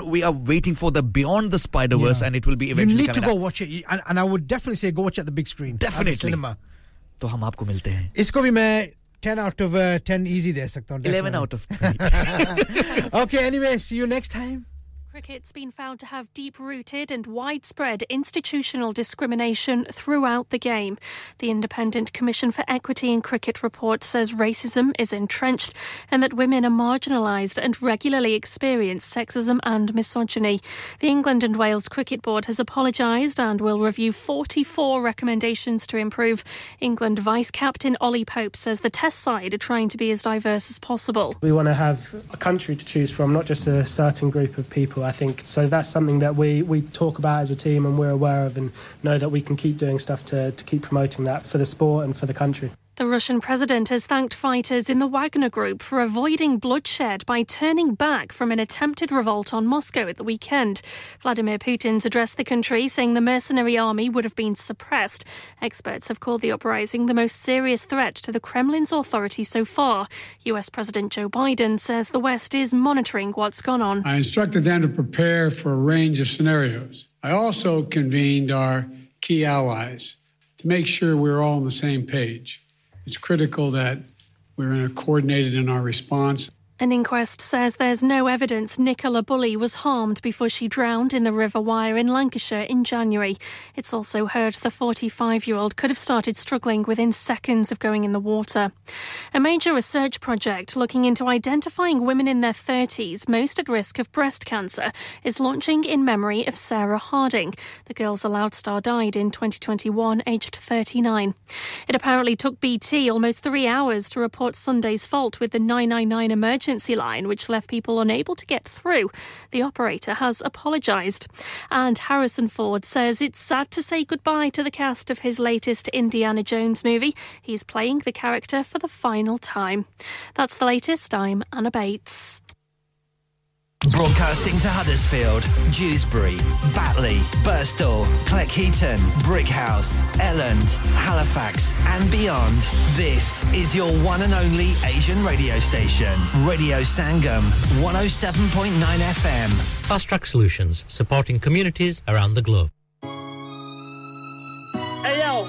we are waiting for the Beyond the Spider Verse, yeah. and it will be eventually. You need to go out. watch it, and, and, I would definitely say go watch it at the big screen. Definitely. cinema. तो हम आपको मिलते हैं इसको भी मैं 10 out of uh, 10 easy दे सकता हूँ 11 out of 20 okay anyway see you next time Cricket's been found to have deep rooted and widespread institutional discrimination throughout the game. The Independent Commission for Equity in Cricket report says racism is entrenched and that women are marginalised and regularly experience sexism and misogyny. The England and Wales Cricket Board has apologised and will review 44 recommendations to improve. England Vice Captain Ollie Pope says the Test side are trying to be as diverse as possible. We want to have a country to choose from, not just a certain group of people. I think so. That's something that we we talk about as a team, and we're aware of, and know that we can keep doing stuff to to keep promoting that for the sport and for the country. The Russian president has thanked fighters in the Wagner Group for avoiding bloodshed by turning back from an attempted revolt on Moscow at the weekend. Vladimir Putin's addressed the country, saying the mercenary army would have been suppressed. Experts have called the uprising the most serious threat to the Kremlin's authority so far. US President Joe Biden says the West is monitoring what's gone on. I instructed them to prepare for a range of scenarios. I also convened our key allies to make sure we're all on the same page. It's critical that we're coordinated in our response. An inquest says there's no evidence Nicola Bulley was harmed before she drowned in the River Wyre in Lancashire in January. It's also heard the 45 year old could have started struggling within seconds of going in the water. A major research project looking into identifying women in their 30s most at risk of breast cancer is launching in memory of Sarah Harding. The Girls Aloud star died in 2021, aged 39. It apparently took BT almost three hours to report Sunday's fault with the 999 emergency emergency line, which left people unable to get through. The operator has apologised. And Harrison Ford says it's sad to say goodbye to the cast of his latest Indiana Jones movie. He's playing the character for the final time. That's the latest. I'm Anna Bates. Broadcasting to Huddersfield, Dewsbury, Batley, Birstall, Cleckheaton, Brighouse, Elland, Halifax, and beyond. This is your one and only Asian radio station, Radio Sangam, 107.9 FM. Fast Track Solutions, supporting communities around the globe. Hey yo,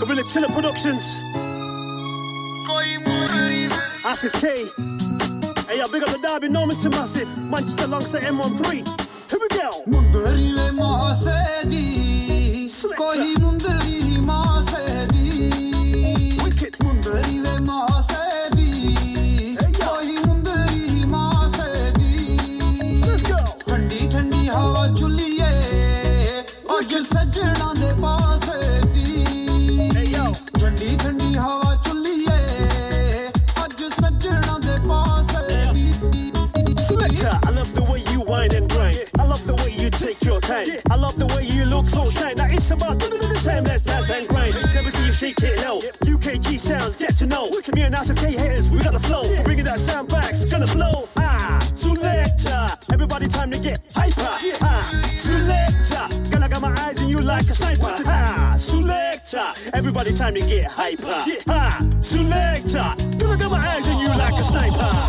Gorilla Chiller Productions. Asif K. Hey, yo, big up the Derby, Norman to Massive. Manchester alongside M13. Here we go. Mundari le Koi mundari Wicked. Mundari le Koi I love the way you look so shine. Now it's about the time. Let's dance and grind. Never see you shake it out. UKG sounds, get to know. Me and Nas K haters, we got the flow. Bringing that sound back, it's gonna blow. Ah, selector. Everybody time to get hyper. Ah, selector. Gonna got my eyes on you like a sniper. Ah, selector. Everybody time to get hyper. Ah, selector. Gonna got my eyes on you like a sniper.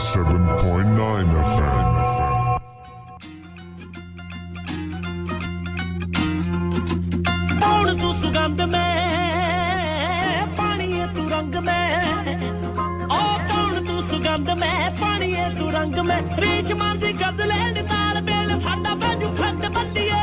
97.9 FM. ਸੁਗੰਧ ਮੈਂ ਪਾਣੀਏ ਤੂੰ ਰੰਗ ਮੈਂ ਓ ਤੌਣ ਤੂੰ ਸੁਗੰਧ ਮੈਂ ਪਾਣੀਏ ਤੂੰ ਰੰਗ ਮੈਂ ਰੇਸ਼ਮਾਂ ਦੀ ਗਜ਼ਲੇ ਨਾਲ ਬੇਲ ਸਾਡਾ ਬਾਜੂ ਖੱਟ ਬੱਲੀਏ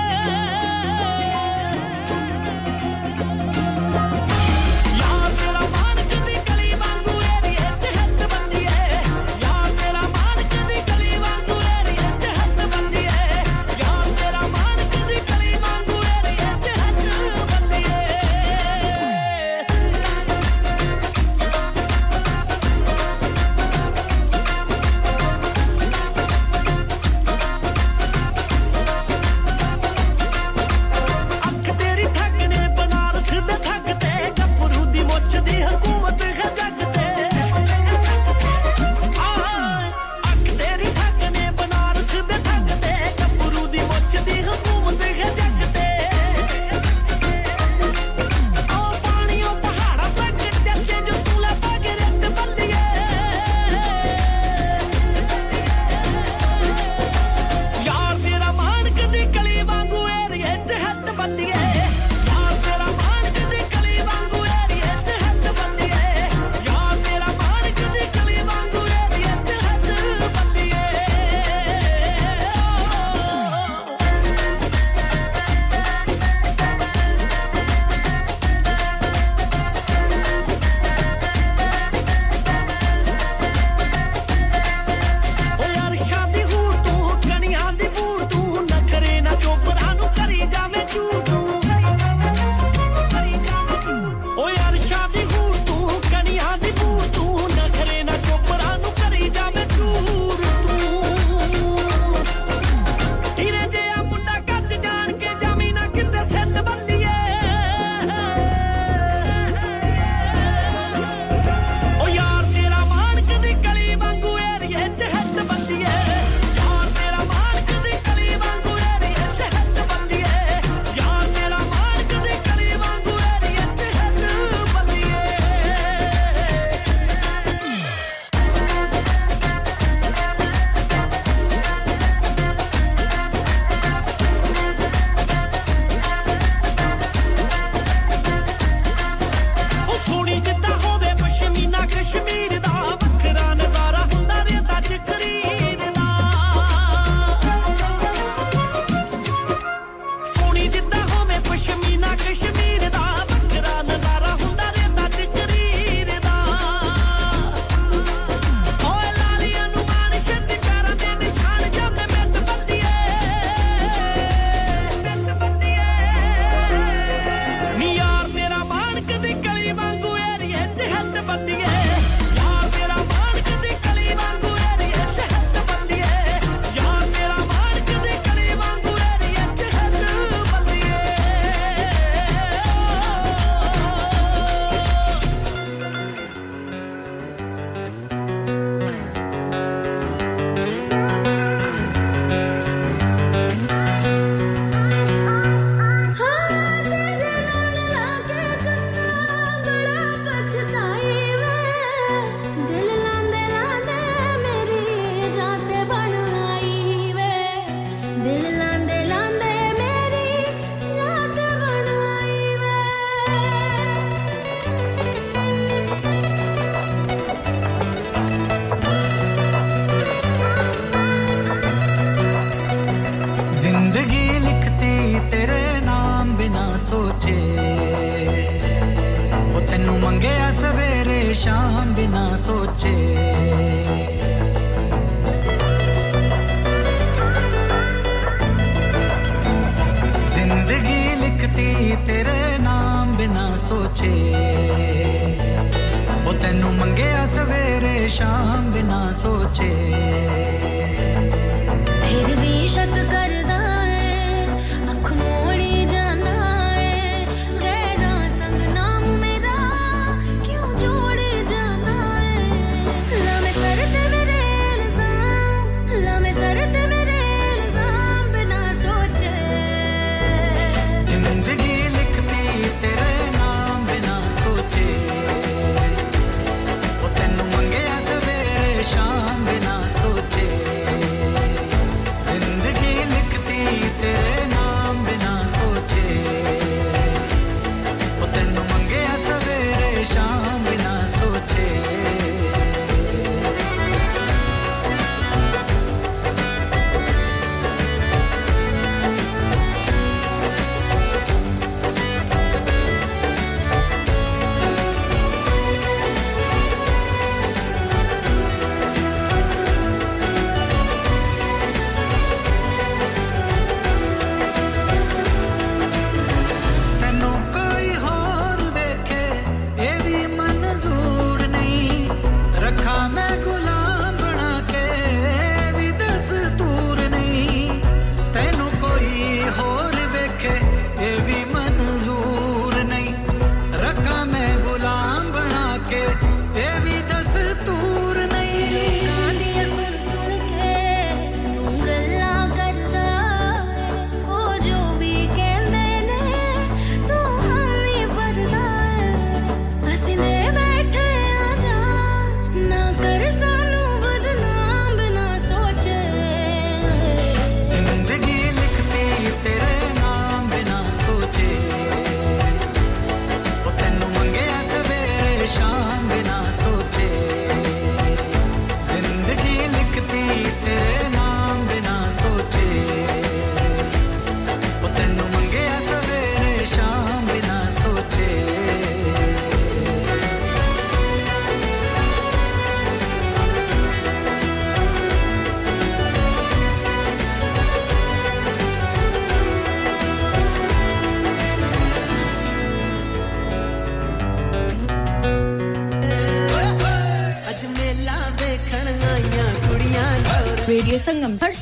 सोचे। ज़िंदगी लिखती तेरे नाम बिना सोचे। वो तेनू मंगे सवेरे शाम बिना सोचे।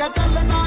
का चलना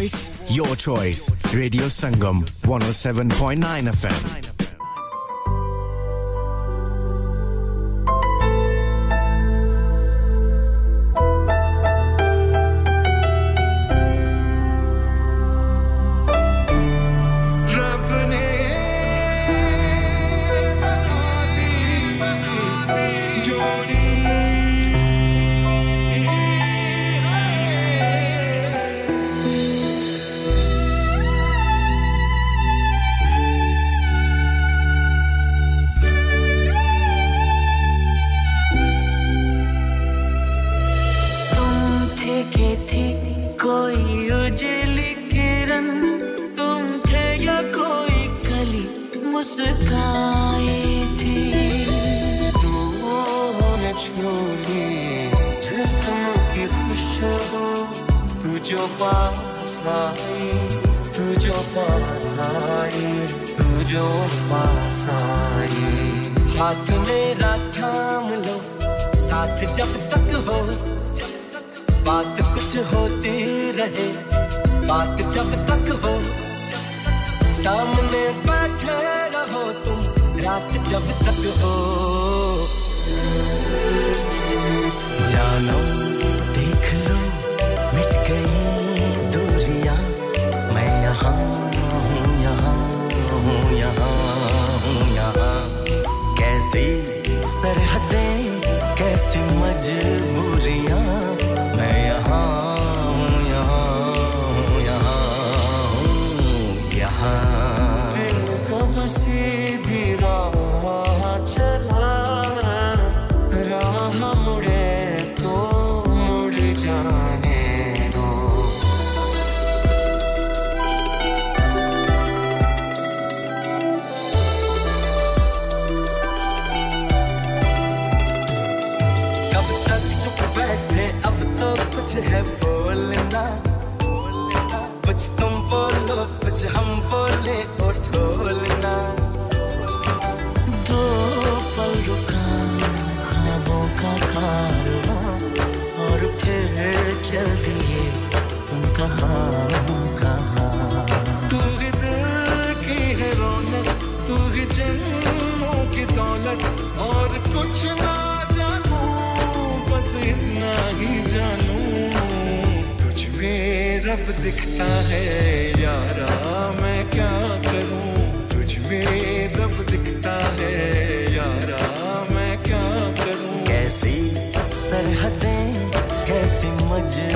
Voice, your choice. Radio Sangam 107.9 FM. मुस्काए थी। तूने छू ली जिस्म की खुशबू, तू पास आई, तू पास आई, तू पास हाथ मेरा थाम लो, साथ जब तक हो, बात कुछ होती रहे, बात जब तक हो, सामने बैठे रात जब तक हो। जानो, देख लो, मिट गई दूरियाँ। मैं यहाँ हूँ यहाँ हूँ यहाँ हूँ, यहाँ। कैसी सरहदें, कैसी मजबूरियाँ। कुछ हम बोले, ओ ढोलना। दो पल रुका ख्वाबों का कारवां, और फिर चल दिए तुम कहाँ की दौलत, और कुछ ना दिखता है, यारा, मैं क्या करूँ? तुझ में रब दिखता है, यारा, मैं क्या करूँ? कैसी सरहदें, कैसी मजबूरियाँ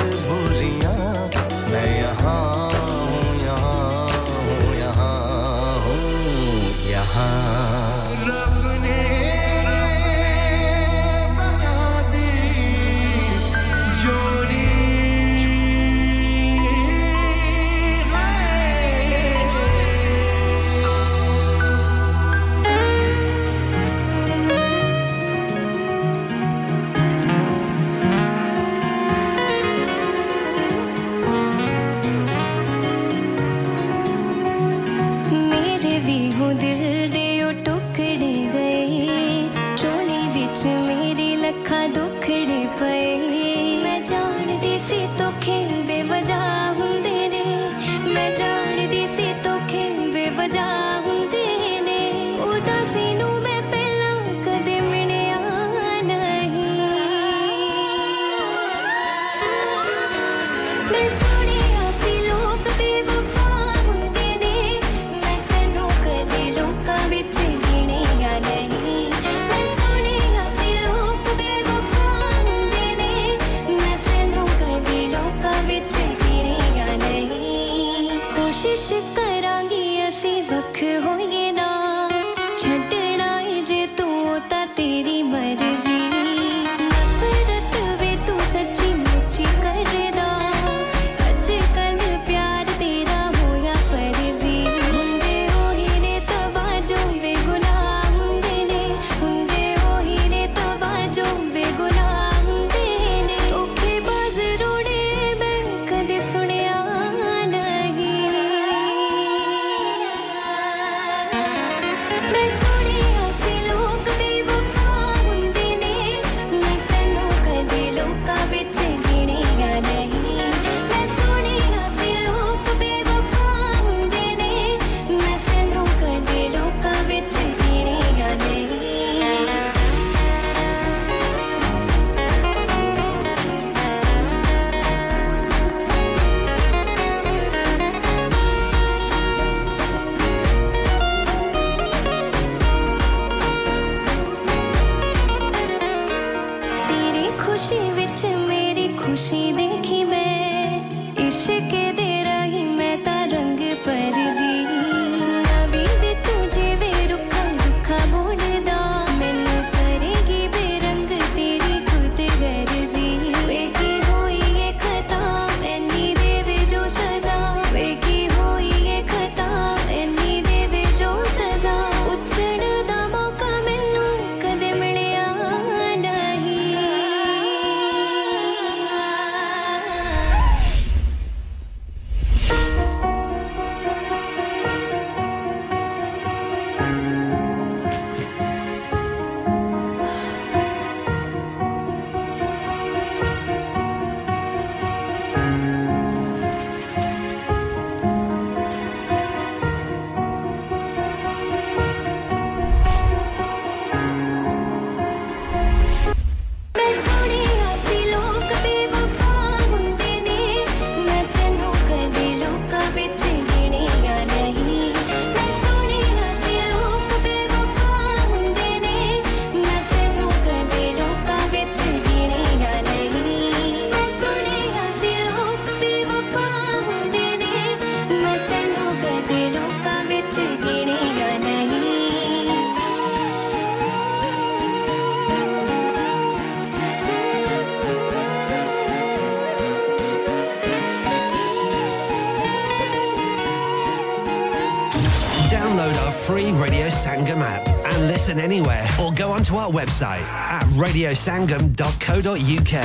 our website at radiosangam.co.uk.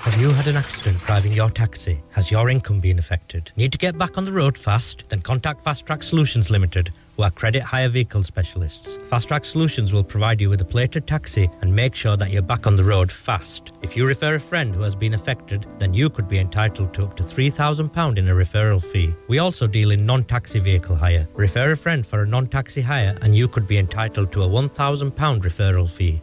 Have you had an accident driving your taxi? Has your income been affected? Need to get back on the road fast? Then contact Fast Track Solutions Limited who are credit hire vehicle specialists. Fast Track Solutions will provide you with a plated taxi and make sure that you're back on the road fast. If you refer a friend who has been affected, then you could be entitled to up to £3,000 in a referral fee. We also deal in non taxi vehicle hire. Refer a friend for a non taxi hire and you could be entitled to a £1,000 referral fee.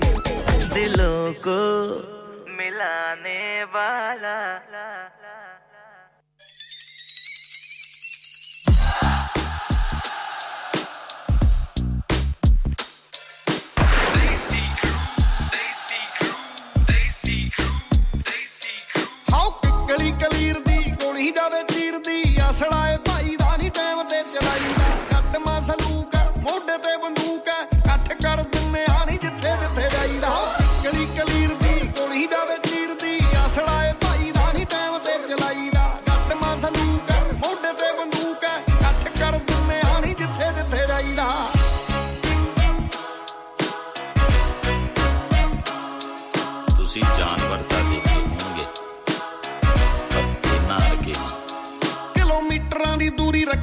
दिलों को मिलाने वाला how ਕਿੱਕਲੀ ਕਲੀਰ ਦੀ ਗੋਲੀ ਜਾਵੇ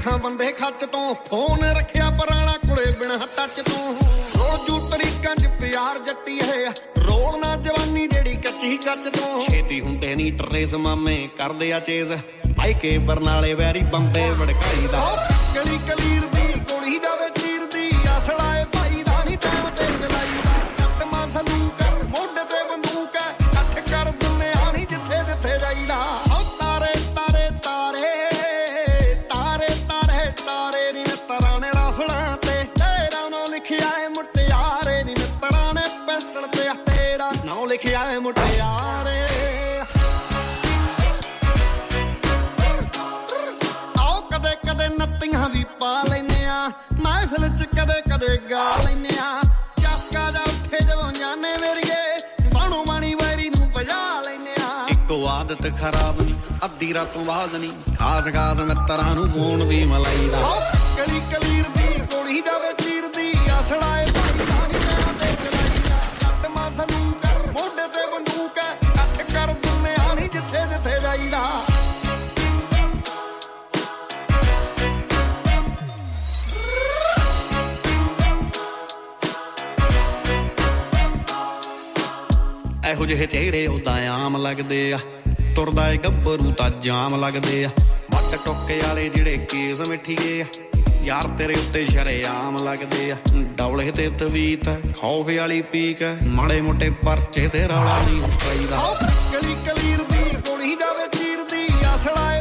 ਦੂਰੀ ਰੱਖਾਂ ਬੰਦੇ ਖੱਚ ਤੋਂ ਫੋਨ ਰੱਖਿਆ ਪੁਰਾਣਾ ਕੁੜੇ ਬਿਨਾ ਟੱਚ ਤੋਂ। ਰੋਜੂ ਤਰੀਕਾਂ ਚ ਪਿਆਰ ਜੱਟੀ ਹੈ ਰੋਲ ਨਾ ਜਵਾਨੀ ਜਿਹੜੀ ਕੱਚੀ ਕੱਚ ਤੋਂ। ਛੇਤੀ ਹੁੰਦੇ ਨਹੀਂ ਟਰੇਸ ਮਾਮੇ ਕਰਦੇ ਆ ਚੇਜ਼। ਆਈ ਕੇ ਬਰਨਾਲੇ ਵੈਰੀ ਬੰਬੇ ਵੜਕਾਈ ਦਾ। ਕਲੀ ਕਲੀਰ ਦੀ ਗੋਲੀ ਜਾਵੇ ਤੀਰ ਦੀ ਅਸਲਾ ਏ ਭਾਈ ਦਾ ਨਹੀਂ ਟਾਈਮ ਤੇ ਚਲਾਈਦਾ ਕੱਟ ਮਾ ਸਲੂਕ ਚ ਕਦੇ ਕਦੇ ਗਾ ਲੈਨੇ ਆ ਚਸਕਾ ਜਾ ਉੱਠੇ ਜਦੋਂ ਜਾਣੇ ਮੇਰੀਏ ਬਾਣੋ ਬਾਣੀ ਵੈਰੀ ਨੂੰ ਵਜਾ ਲੈਨੇ ਆ ਇੱਕੋ ਆਦਤ ਖਰਾਬ ਨਹੀਂ ਅੱਧੀ ਰਾਤੋਂ ਬਾਅਦ ਨਹੀਂ ਖਾਸ ਖਾਸ ਮਿੱਤਰਾਂ ਨੂੰ ਫੋਨ ਵੀ ਮਲਾਈਦਾ। ਕਲੀ ਕਲੀਰ ਦੀ ਗੋਲੀ ਜਾਵੇ ਤੀਰ ਦੀ। ਅਸਲਾ ਏ ਭਾਈ ਦਾ ਨੀ ਮੈਂ ਤੇ ਚਲਾਈਦਾ ਕੱਟ ਮਾ ਸਲੂਕ ਹੈ, ਮੋਢੇ ਤੇ ਇਹੋ ਜਿਹੇ ਚਿਹਰੇ ਉਦਾਂ ਆਮ ਲੱਗਦੇ ਆ। ਤੁਰਦਾ ਏ ਗੱਭਰੂ ਤਾਂ ਜਾਮ ਲੱਗਦੇ ਆ। ਵੱਟ ਟੁੱਕੇ ਵਾਲੇ ਜਿਹੜੇ ਕੇਸ ਮਿੱਠੀਏ ਆ। ਯਾਰ ਤੇਰੇ ਉੱਤੇ ਸ਼ਰੇਆਮ ਲੱਗਦੇ ਆ। ਡੌਲੇ ਤੇ ਤਵੀਤ, ਖੌਫ ਵਾਲੀ ਪੀਕ, ਮਾੜੇ ਮੋਟੇ ਪਰਚੇ ਤੇ ਰੌਲਾ ਨਹੀਂ ਪਾਈਦਾ। ਕਲੀ ਕਲੀਰ ਦੀ ਗੋਲੀ ਜਾਵੇ ਤੀਰ ਦੀ ਅਸਲਾ ਏ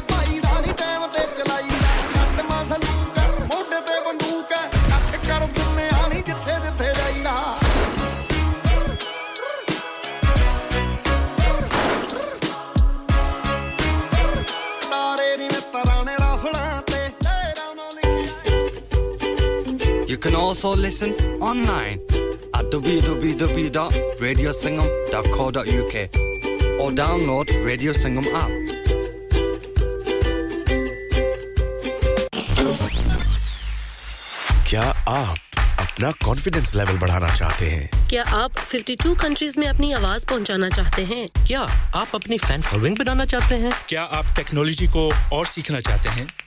You can also listen online at www.radiosangam.co.uk or download Radio Sangam app. क्या आप अपना कॉन्फिडेंस लेवल बढ़ाना चाहते हैं? क्या आप 52 कंट्रीज़ में अपनी आवाज़ पहुंचाना चाहते हैं? क्या आप अपनी फ़ैन फॉलोइंग बनाना चाहते हैं? क्या आप टेक्नोलॉजी को और सीखना चाहते हैं?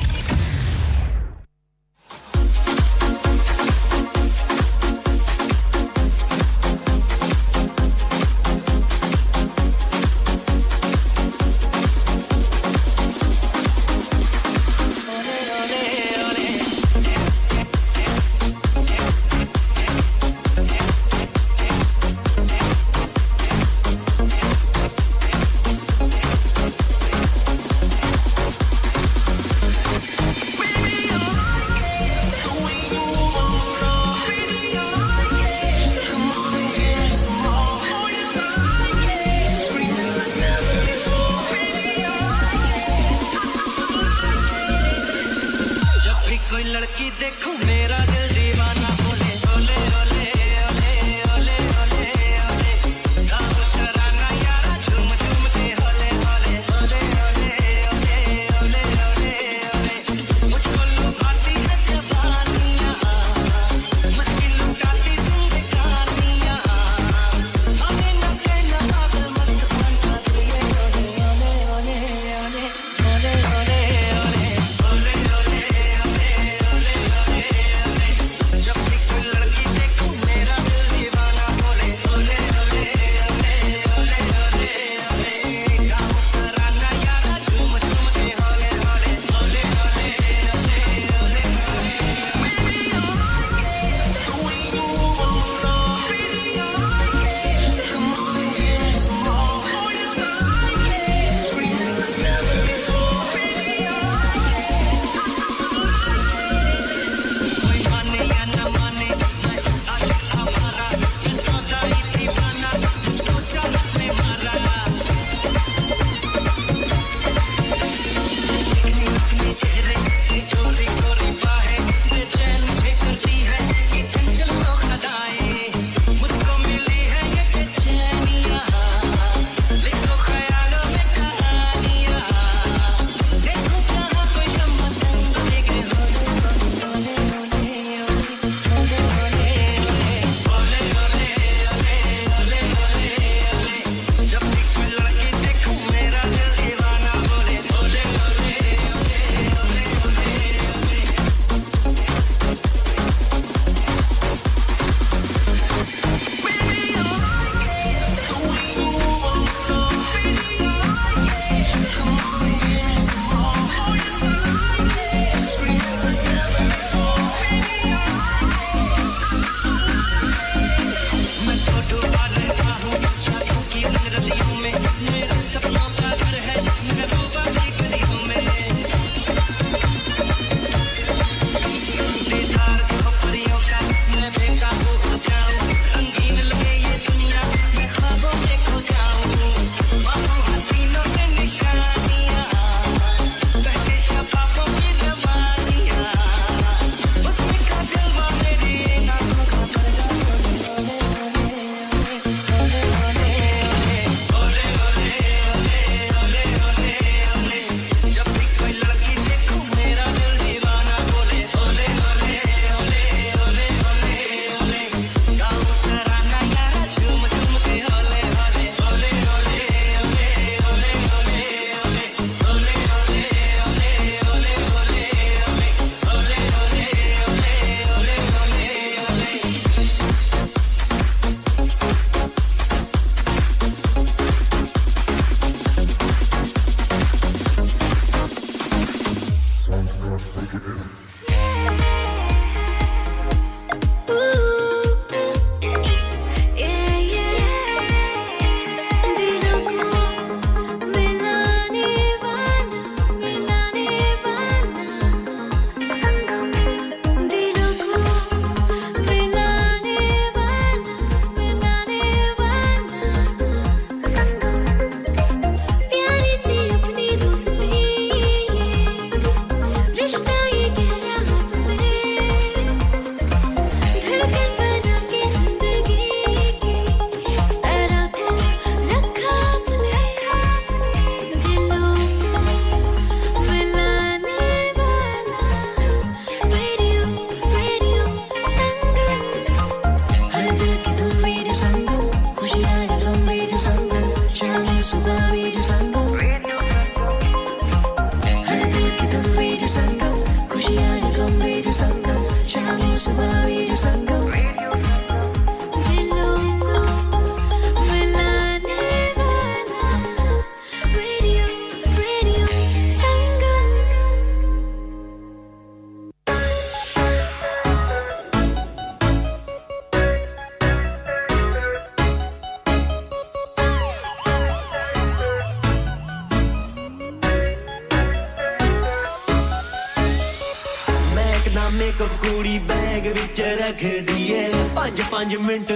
ਰੱਖਦੀ ਏ ਪੰਜ ਪੰਜ ਮਿੰਟ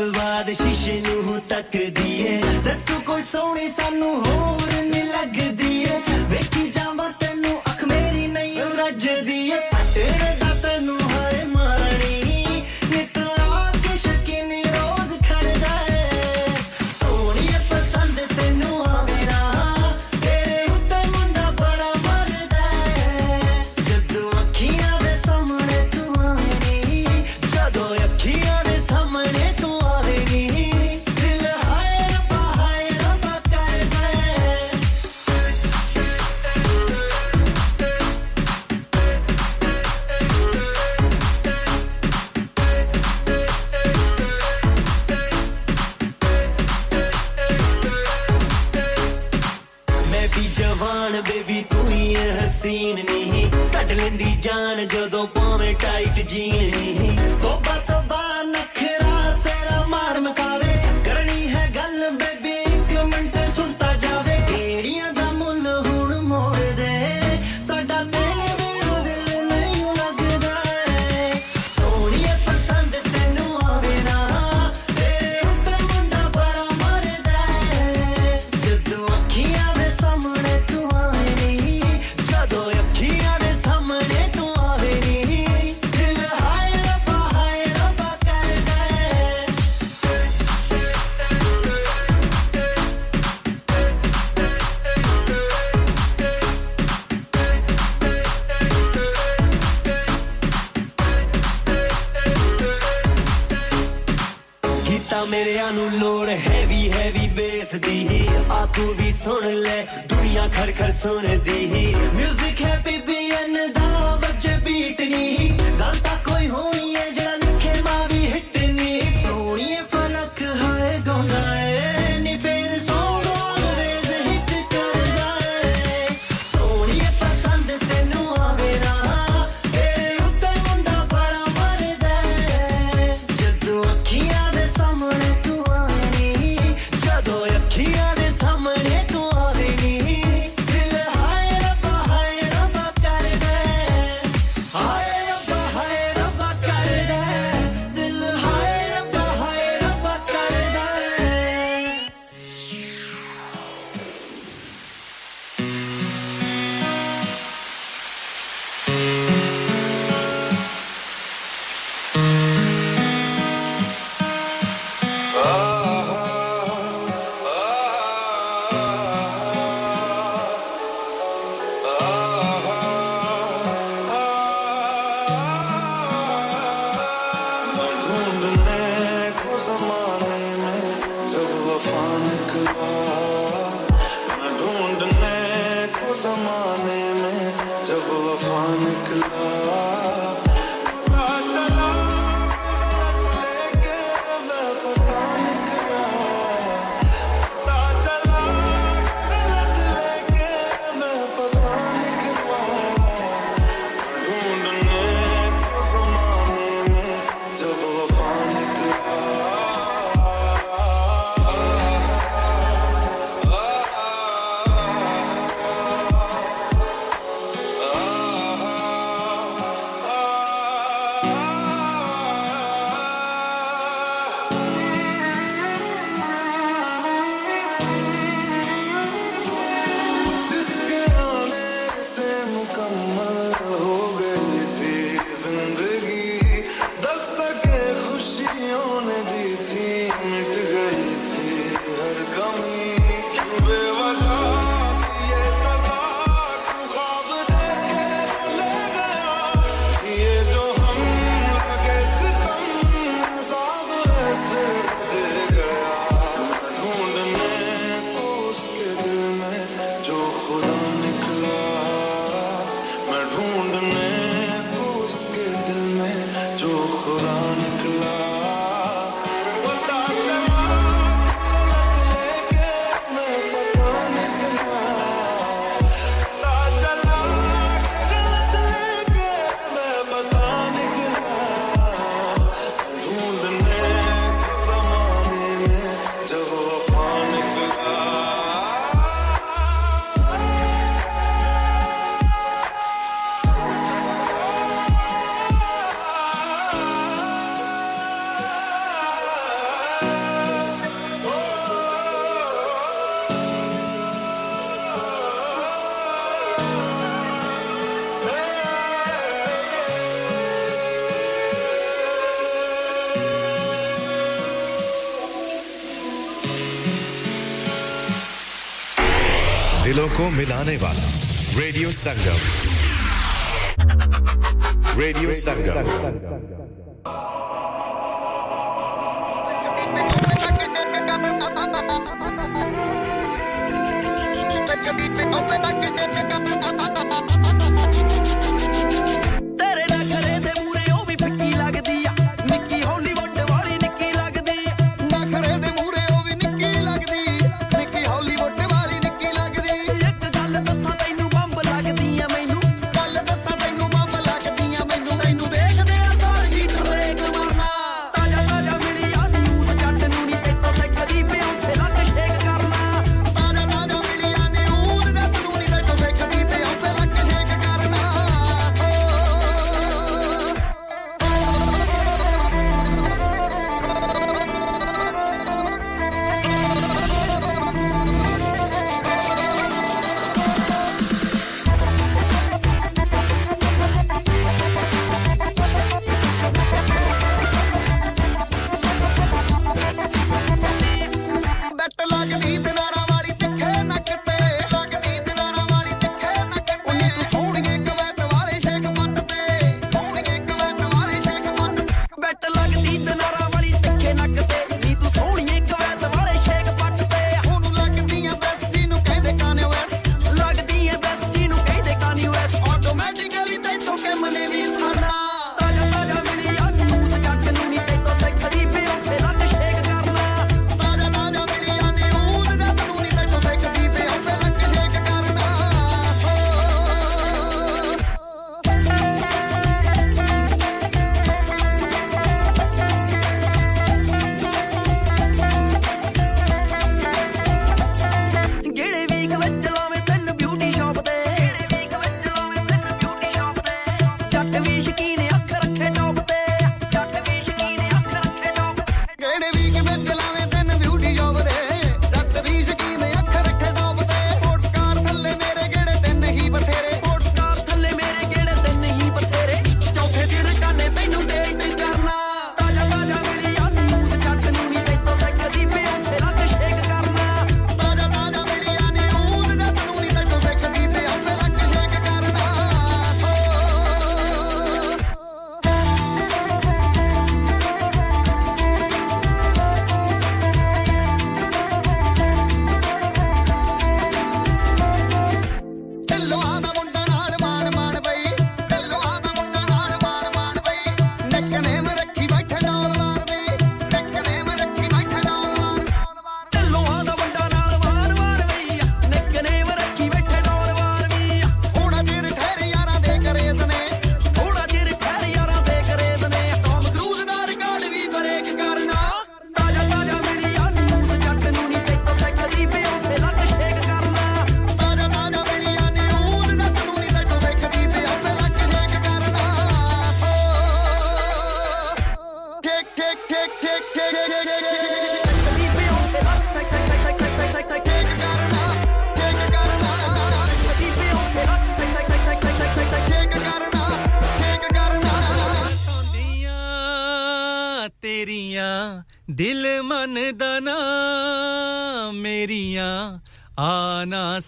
मिलाने वाला। रेडियो संगम रेडियो संगम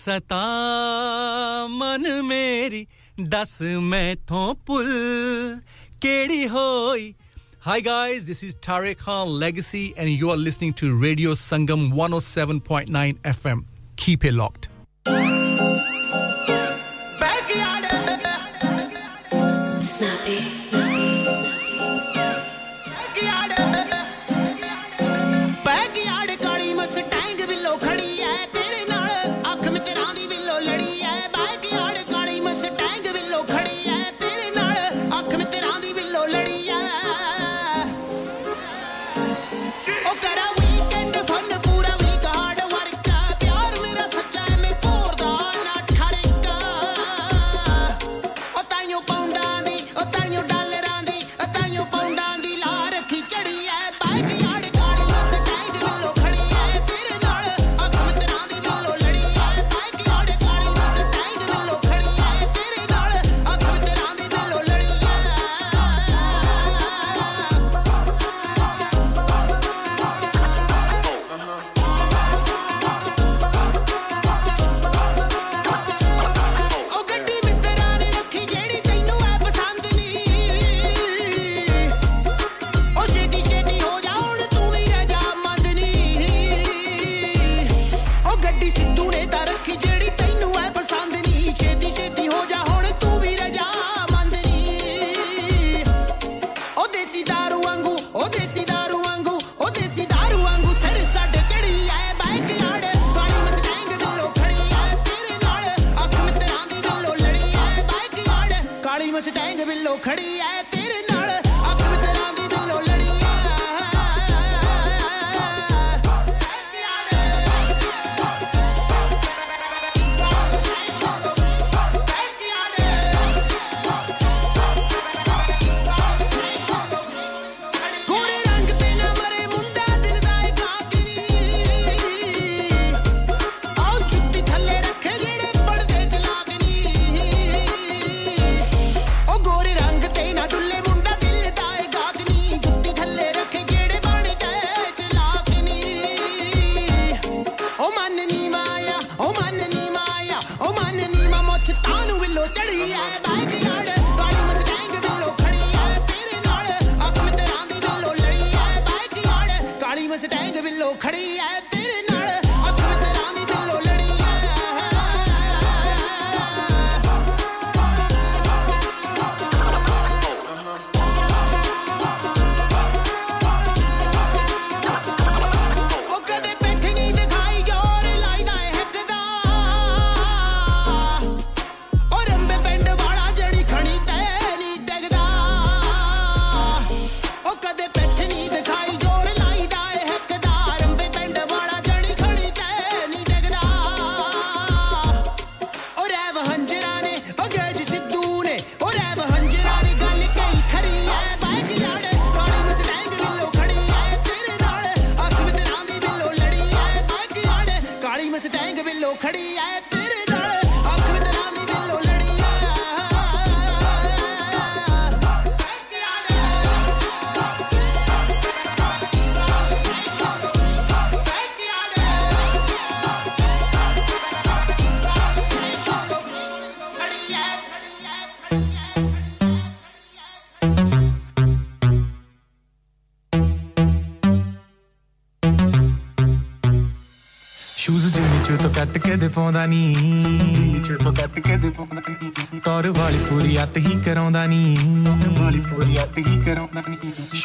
सता मन मेरी दस मैथों पुल केड़ी होई Hi guys, this is Tariq Khan Legacy and you are listening to Radio Sangam 107.9 FM. Keep it locked.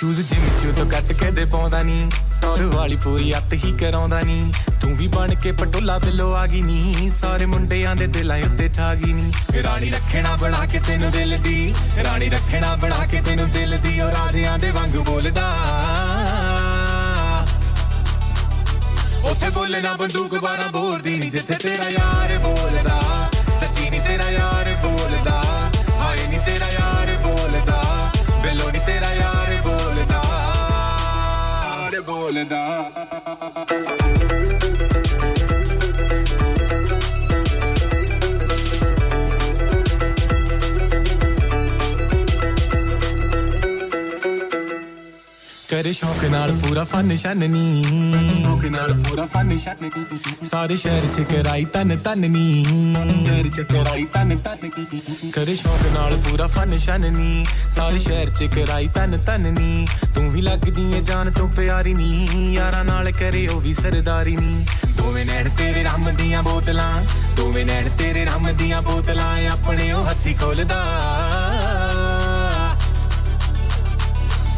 Shoes ਜਿੰਨੀ ਚੋਂ ਤੋਂ ਕੱਟ ਕੇ ਦੇ ਪਾਉਂਦਾ ਨੀ। ਟੌਰ ਵਾਲੀ ਪੂਰੀ ਅੱਤ ਹੀ ਕਰਾਉਂਦਾ ਨੀ। ਤੂੰ ਵੀ ਬਣ ਕੇ ਪਟੋਲਾ ਬਿੱਲੋ ਆ ਗਈ ਨੀ। ਸਾਰੇ ਮੁੰਡਿਆਂ ਦੇ ਦਿਲਾਂ ਉੱਤੇ ਛਾ ਗਈ ਨੀ। ਰਾਣੀ ਰੱਖਣਾ ਬਣਾ ਕੇ ਤੈਨੂੰ ਦਿਲ ਦੀ। ਰਾਣੀ ਰੱਖਣਾ ਬਣਾ ਕੇ ਤੈਨੂੰ ਦਿਲ ਦੀ। ਉਹ ਰਾਧਿਆਂ ਦੇ ਵਾਂਗੂ ਬੋਲਦਾ। ਉੱਥੇ ਬੋਲੇ ਨਾ ਬੰਦੂਕ ਬਾਰਾਂ ਬੋਲਦੀ ਨਹੀਂ ਜਿੱਥੇ ਤੇਰਾ ਯਾਰ ਬੋਲਦਾ। ਸੱਚੀ ਨਹੀਂ ਤੇਰਾ ਯਾਰ ਬੋਲਦਾ। bol da ਕਰੇ ਸ਼ੌਕ ਨਾਲ ਪੂਰਾ ਫਨ ਛਨਨੀ ਸ਼ੌਕ ਨਾਲ ਪੂਰਾ ਫਨ ਛਨਨੀ ਸਾਰੇ ਸ਼ਹਿਰ ਚ ਕਰਾਈ ਤਨ ਤਨਨੀ ਸ਼ਹਿਰ ਚ ਕਰਾਈ ਤਨ ਤਨਨੀ ਕਰੇ ਸ਼ੌਕ ਨਾਲ ਪੂਰਾ ਫਨ ਛਨਨੀ ਸਾਰੇ ਸ਼ਹਿਰ ਚ ਕਰਾਈ ਤਨ ਤਨਨੀ ਤੂੰ ਵੀ ਲੱਗਦੀ ਏ ਜਾਨ ਤੋਂ ਪਿਆਰੀ ਨੀ। ਯਾਰਾਂ ਨਾਲ ਕਰੇ ਉਹ ਵੀ ਸਰਦਾਰੀ ਨੀ। ਦੋਵੇਂ ਨੈਣ ਤੇਰੇ ਰੰਮ ਦੀਆਂ ਬੋਤਲਾਂ। ਦੋਵੇਂ ਨੈਣ ਤੇਰੇ ਰੰਮ ਦੀਆਂ ਬੋਤਲਾਂ ਆਪਣੇ ਉਹ ਹੱਥੀ ਖੋਲਦਾ।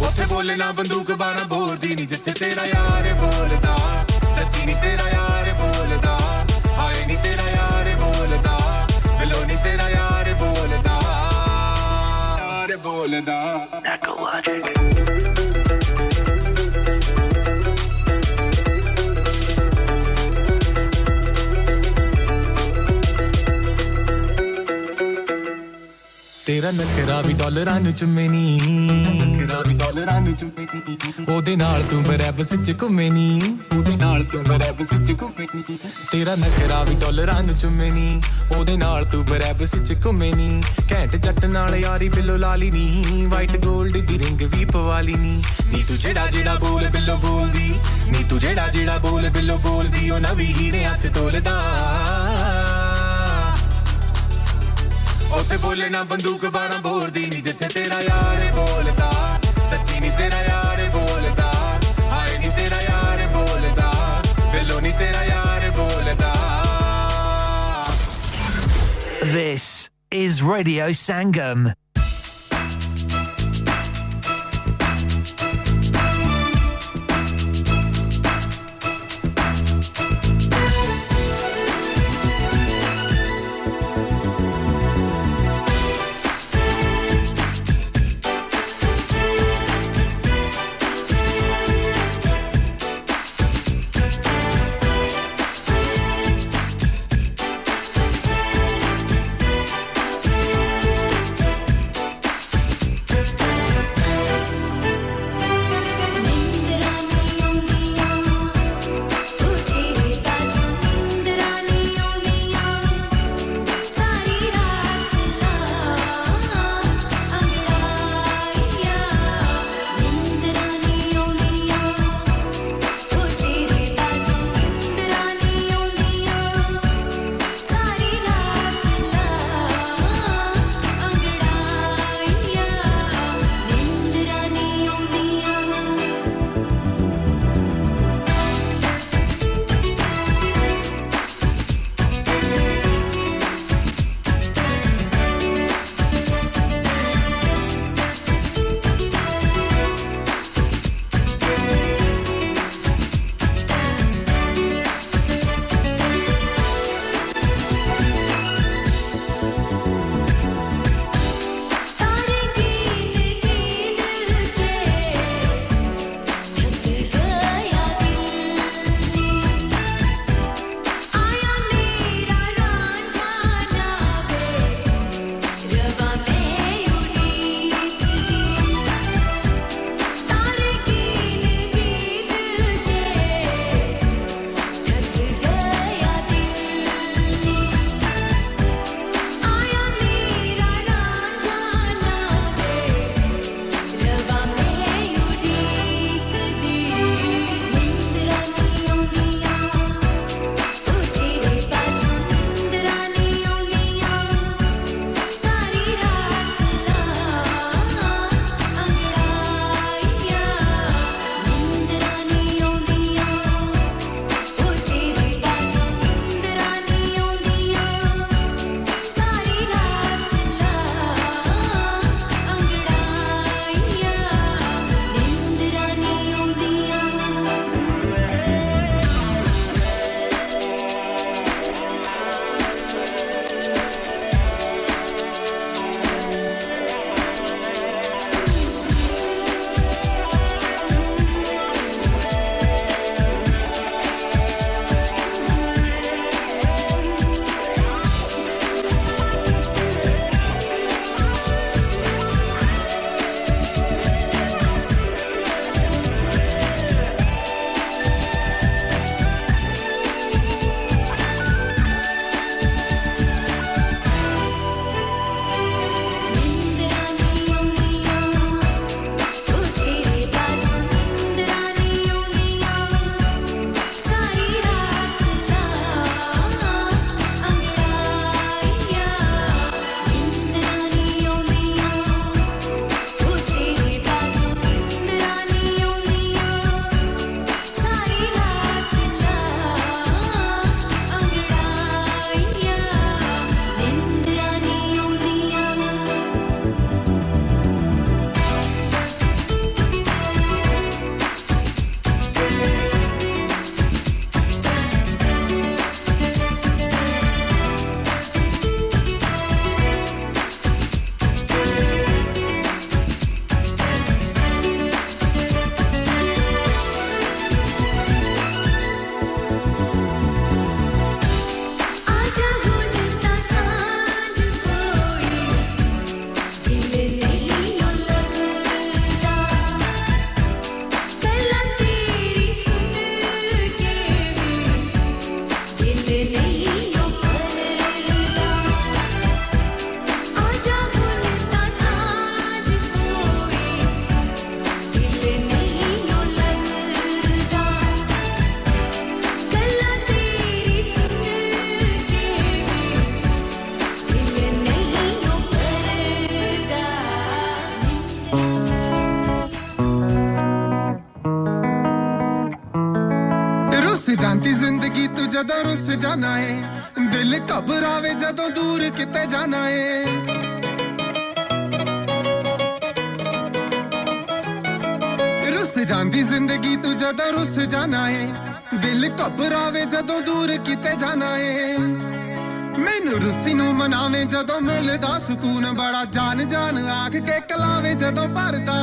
ਉੱਥੇ ਬੋਲੇ ਨਾ ਬੰਦੂਕ ਬਾਰਾਂ ਬੋਲਦੀ ਨਹੀਂ ਜਿੱਥੇ ਤੇਰਾ ਯਾਰ ਬੋਲਦਾ। ਸੱਚੀ ਨਹੀਂ ਤੇਰਾ ਯਾਰ ਬੋਲਦਾ, ਹਾਏ ਨਹੀਂ ਤੇਰਾ ਯਾਰ ਬੋਲਦਾ, ਬਿਲੋ ਨਹੀਂ ਤੇਰਾ ਯਾਰ ਬੋਲਦਾ। ਯਾਰ ਬੋਲਦਾ। ਤੇਰਾ ਨਖਰਾ ਵੀ ਡਾਲਰਾਂ ਨੂੰ ਚੁੰਮੇ ਨੀ। ਨਖਰਾ ਵੀ ਡਾਲਰਾਂ ਨੂੰ ਚੁੰਮੇ ਨੀ। ਉਹਦੇ ਨਾਲ ਤੂੰ ਬਰੈਬਸ ਚ ਘੁੰਮੇ ਨੀ। ਉਹਦੇ ਨਾਲ ਤੂੰ ਬਰੈਬਸ ਚ ਘੁੰਮੇ ਨੀ। ਤੇਰਾ ਨਖਰਾ ਵੀ ਡਾਲਰਾਂ ਨੂੰ ਚੁੰਮੇ ਨੀ। ਉਹਦੇ ਨਾਲ ਤੂੰ ਬਰੈਬਸ ਚ ਘੁੰਮੇ ਨੀ। ਘੈਂਟ ਜੱਟ ਨਾਲ ਯਾਰੀ ਬਿੱਲੋ ਲਾਲੀ ਨੀ। ਵਾਈਟ 골ਡ ਦੀ ਰਿੰਗ ਵੀ ਪਵਾਲੀ ਨੀ। ਨੀ ਤੂੰ ਜਿਹੜਾ ਜਿਹੜਾ ਬੋਲ ਬਿੱਲੋ ਬੋਲਦੀ। ਨੀ ਤੂੰ ਜਿਹੜਾ ਜਿਹੜਾ ਬੋਲ ਬਿੱਲੋ ਬੋਲਦੀ। ਉਹ ਨਵੀਂ ਹੀਰਿਆਂ ਚ ਤੋਲਦਾ। ਉੱਥੇ ਬੋਲੇ ਨਾ ਬੰਦੂਕ ਬਾਰਾਂ ਬੋਲਦੀ ਨਹੀਂ ਜਿੱਥੇ ਤੇਰਾ ਯਾਰ ਬੋਲਦਾ ਸੱਚੀ ਨਹੀਂ ਤੇਰਾ ਯਾਰ ਬੋਲਦਾ ਹਾਏ ਨਹੀਂ ਤੇਰਾ ਯਾਰ ਬੋਲਦਾ ਬਿੱਲੋ ਨਹੀਂ ਤੇਰਾ ਯਾਰ ਬੋਲਦਾ This is Radio Sangam. ਜਾਣਾ ਏ ਦਿਲ ਘਬਰਾਵੇ ਜਦੋਂ ਦੂਰ ਕਿਤੇ ਜਾਣਾ ਏ ਰੁੱਸ ਜਾਂਦੀ ਜ਼ਿੰਦਗੀ ਤੂੰ ਜਦੋਂ ਰੁੱਸ ਜਾਣਾ ਏ ਦਿਲ ਘਬਰਾਵੇ ਜਦੋਂ ਦੂਰ ਕਿਤੇ ਜਾਣਾ ਏ ਮੈਨੂੰ ਰੁੱਸੀ ਨੂੰ ਮਨਾਵੇਂ ਜਦੋਂ ਮਿਲਦਾ ਸਕੂਨ ਬੜਾ ਜਾਨ ਜਾਨ ਆਖ ਕੇ ਕਲਾਵੇ ਜਦੋਂ ਭਰਦਾ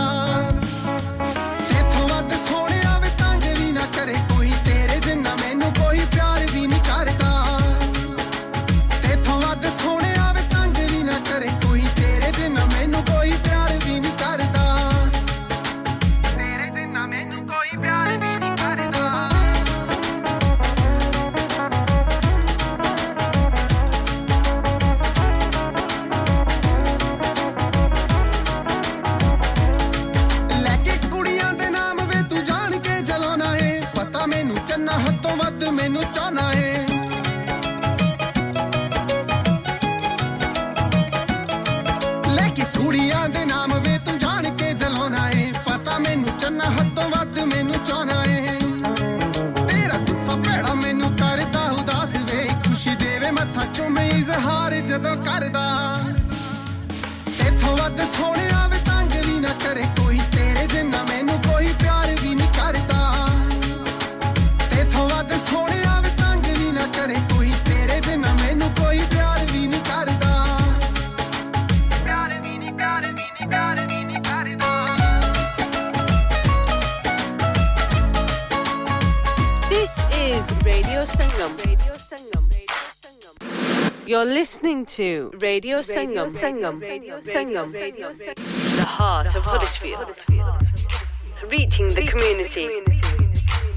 listening to Radio Sangam. Sangam. Sangam. The heart of Huddersfield. Reaching the community.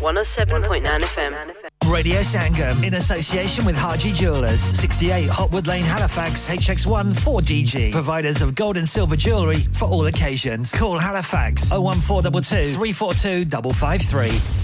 107.9 FM. Radio Sangam in association with Haji Jewelers, 68 Hopwood Lane, Halifax, HX1 4DG. Providers of gold and silver jewellery for all occasions. Call Halifax 01422 342 553.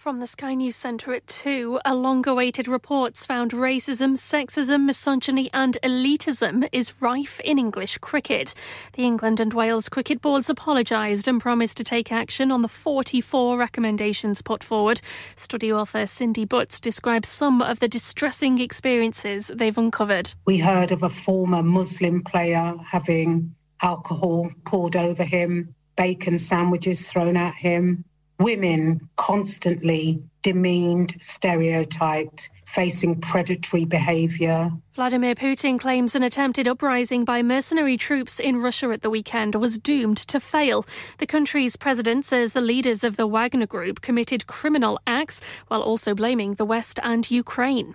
From the Sky News Centre at 2, a long awaited reports found racism, sexism, misogyny, and elitism is rife in English cricket. The England and Wales Cricket Boards apologised and promised to take action on the 44 recommendations put forward. Study author Cindy Butts describes some of the distressing experiences they've uncovered. We heard of a former Muslim player having alcohol poured over him, bacon sandwiches thrown at him, women constantly demeaned, stereotyped, facing predatory behaviour. Vladimir Putin claims an attempted uprising by mercenary troops in Russia at the weekend was doomed to fail. The country's president says the leaders of the Wagner Group committed criminal acts while also blaming the West and Ukraine.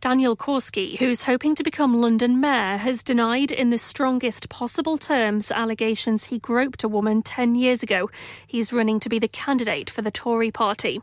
Daniel Korski, who's hoping to become London mayor, has denied in the strongest possible terms allegations he groped a woman 10 years ago. He's running to be the candidate for the Tory party.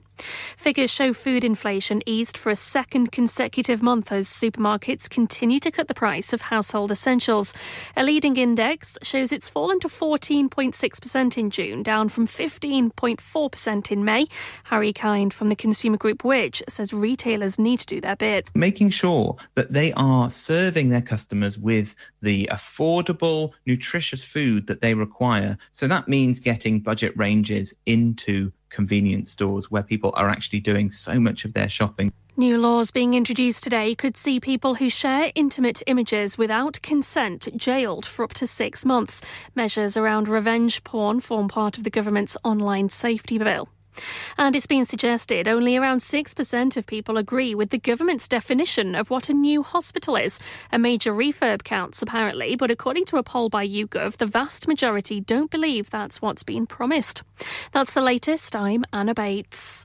Figures show food inflation eased for a second consecutive month as supermarkets continue to cut the price of household essentials. A leading index shows it's fallen to 14.6% in June, down from 15.4% in May. Harry Kind from the consumer group Which says retailers need to do their bit. making sure that they are serving their customers with the affordable, nutritious food that they require. So that means getting budget ranges into convenience stores where people are actually doing so much of their shopping. New laws being introduced today could see people who share intimate images without consent jailed for up to six months. Measures around revenge porn form part of the government's online safety bill. And it's been suggested only around 6% of people agree with the government's definition of what a new hospital is. A major refurb counts, apparently, but according to a poll by YouGov, the vast majority don't believe that's what's been promised. That's the latest. I'm Anna Bates.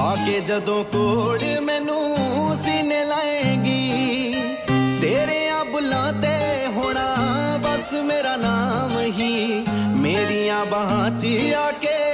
ਆ ਕੇ ਜਦੋਂ ਕੋੜ ਮੈਨੂੰ ਸੀਨੇ ਲਾਏਗੀ ਤੇਰੇ ਬੁੱਲਾਂ ਤੇ ਹੋਣਾ ਬਸ ਮੇਰਾ ਨਾਮ ਹੀ ਮੇਰੀਆਂ ਬਾਹਾਂ 'ਚ ਆ ਕੇ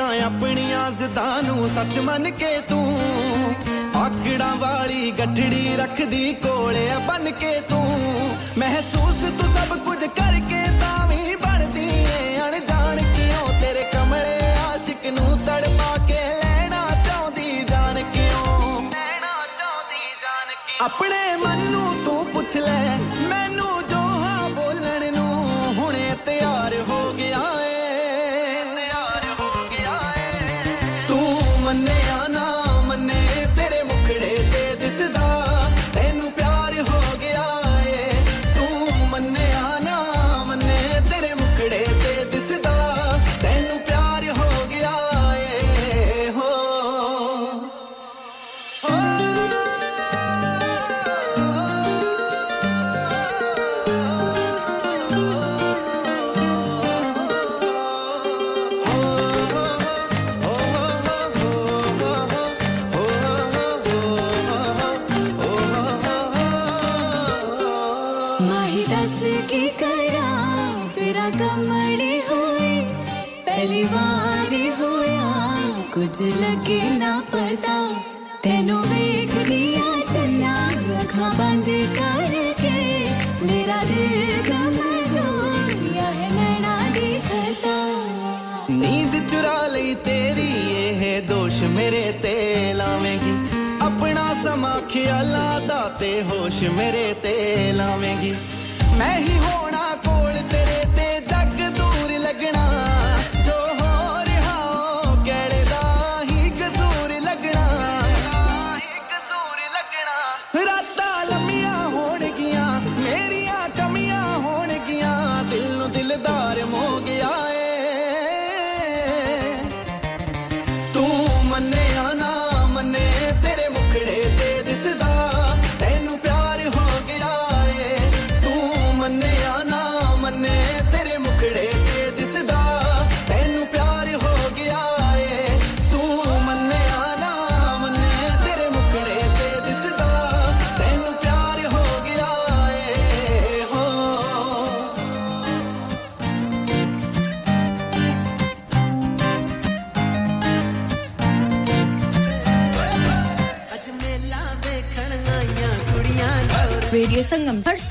ਸੋਚਾਂ ਆਪਣੀਆਂ ਜ਼ਿੱਦਾਂ ਨੂੰ ਸੱਚ ਮੰਨ ਕੇ ਤੂੰ। ਆਕੜਾਂ ਵਾਲੀ ਗੱਠੜੀ ਰੱਖਦੀ ਕੋਲੇ ਬਨ ਕੇ ਤੂੰ। ਮਹਿਸੂਸ ਤੂੰ ਸਭ ਕੁਝ ਕਰਕੇ आते होश मेरे तेल आवेंगी।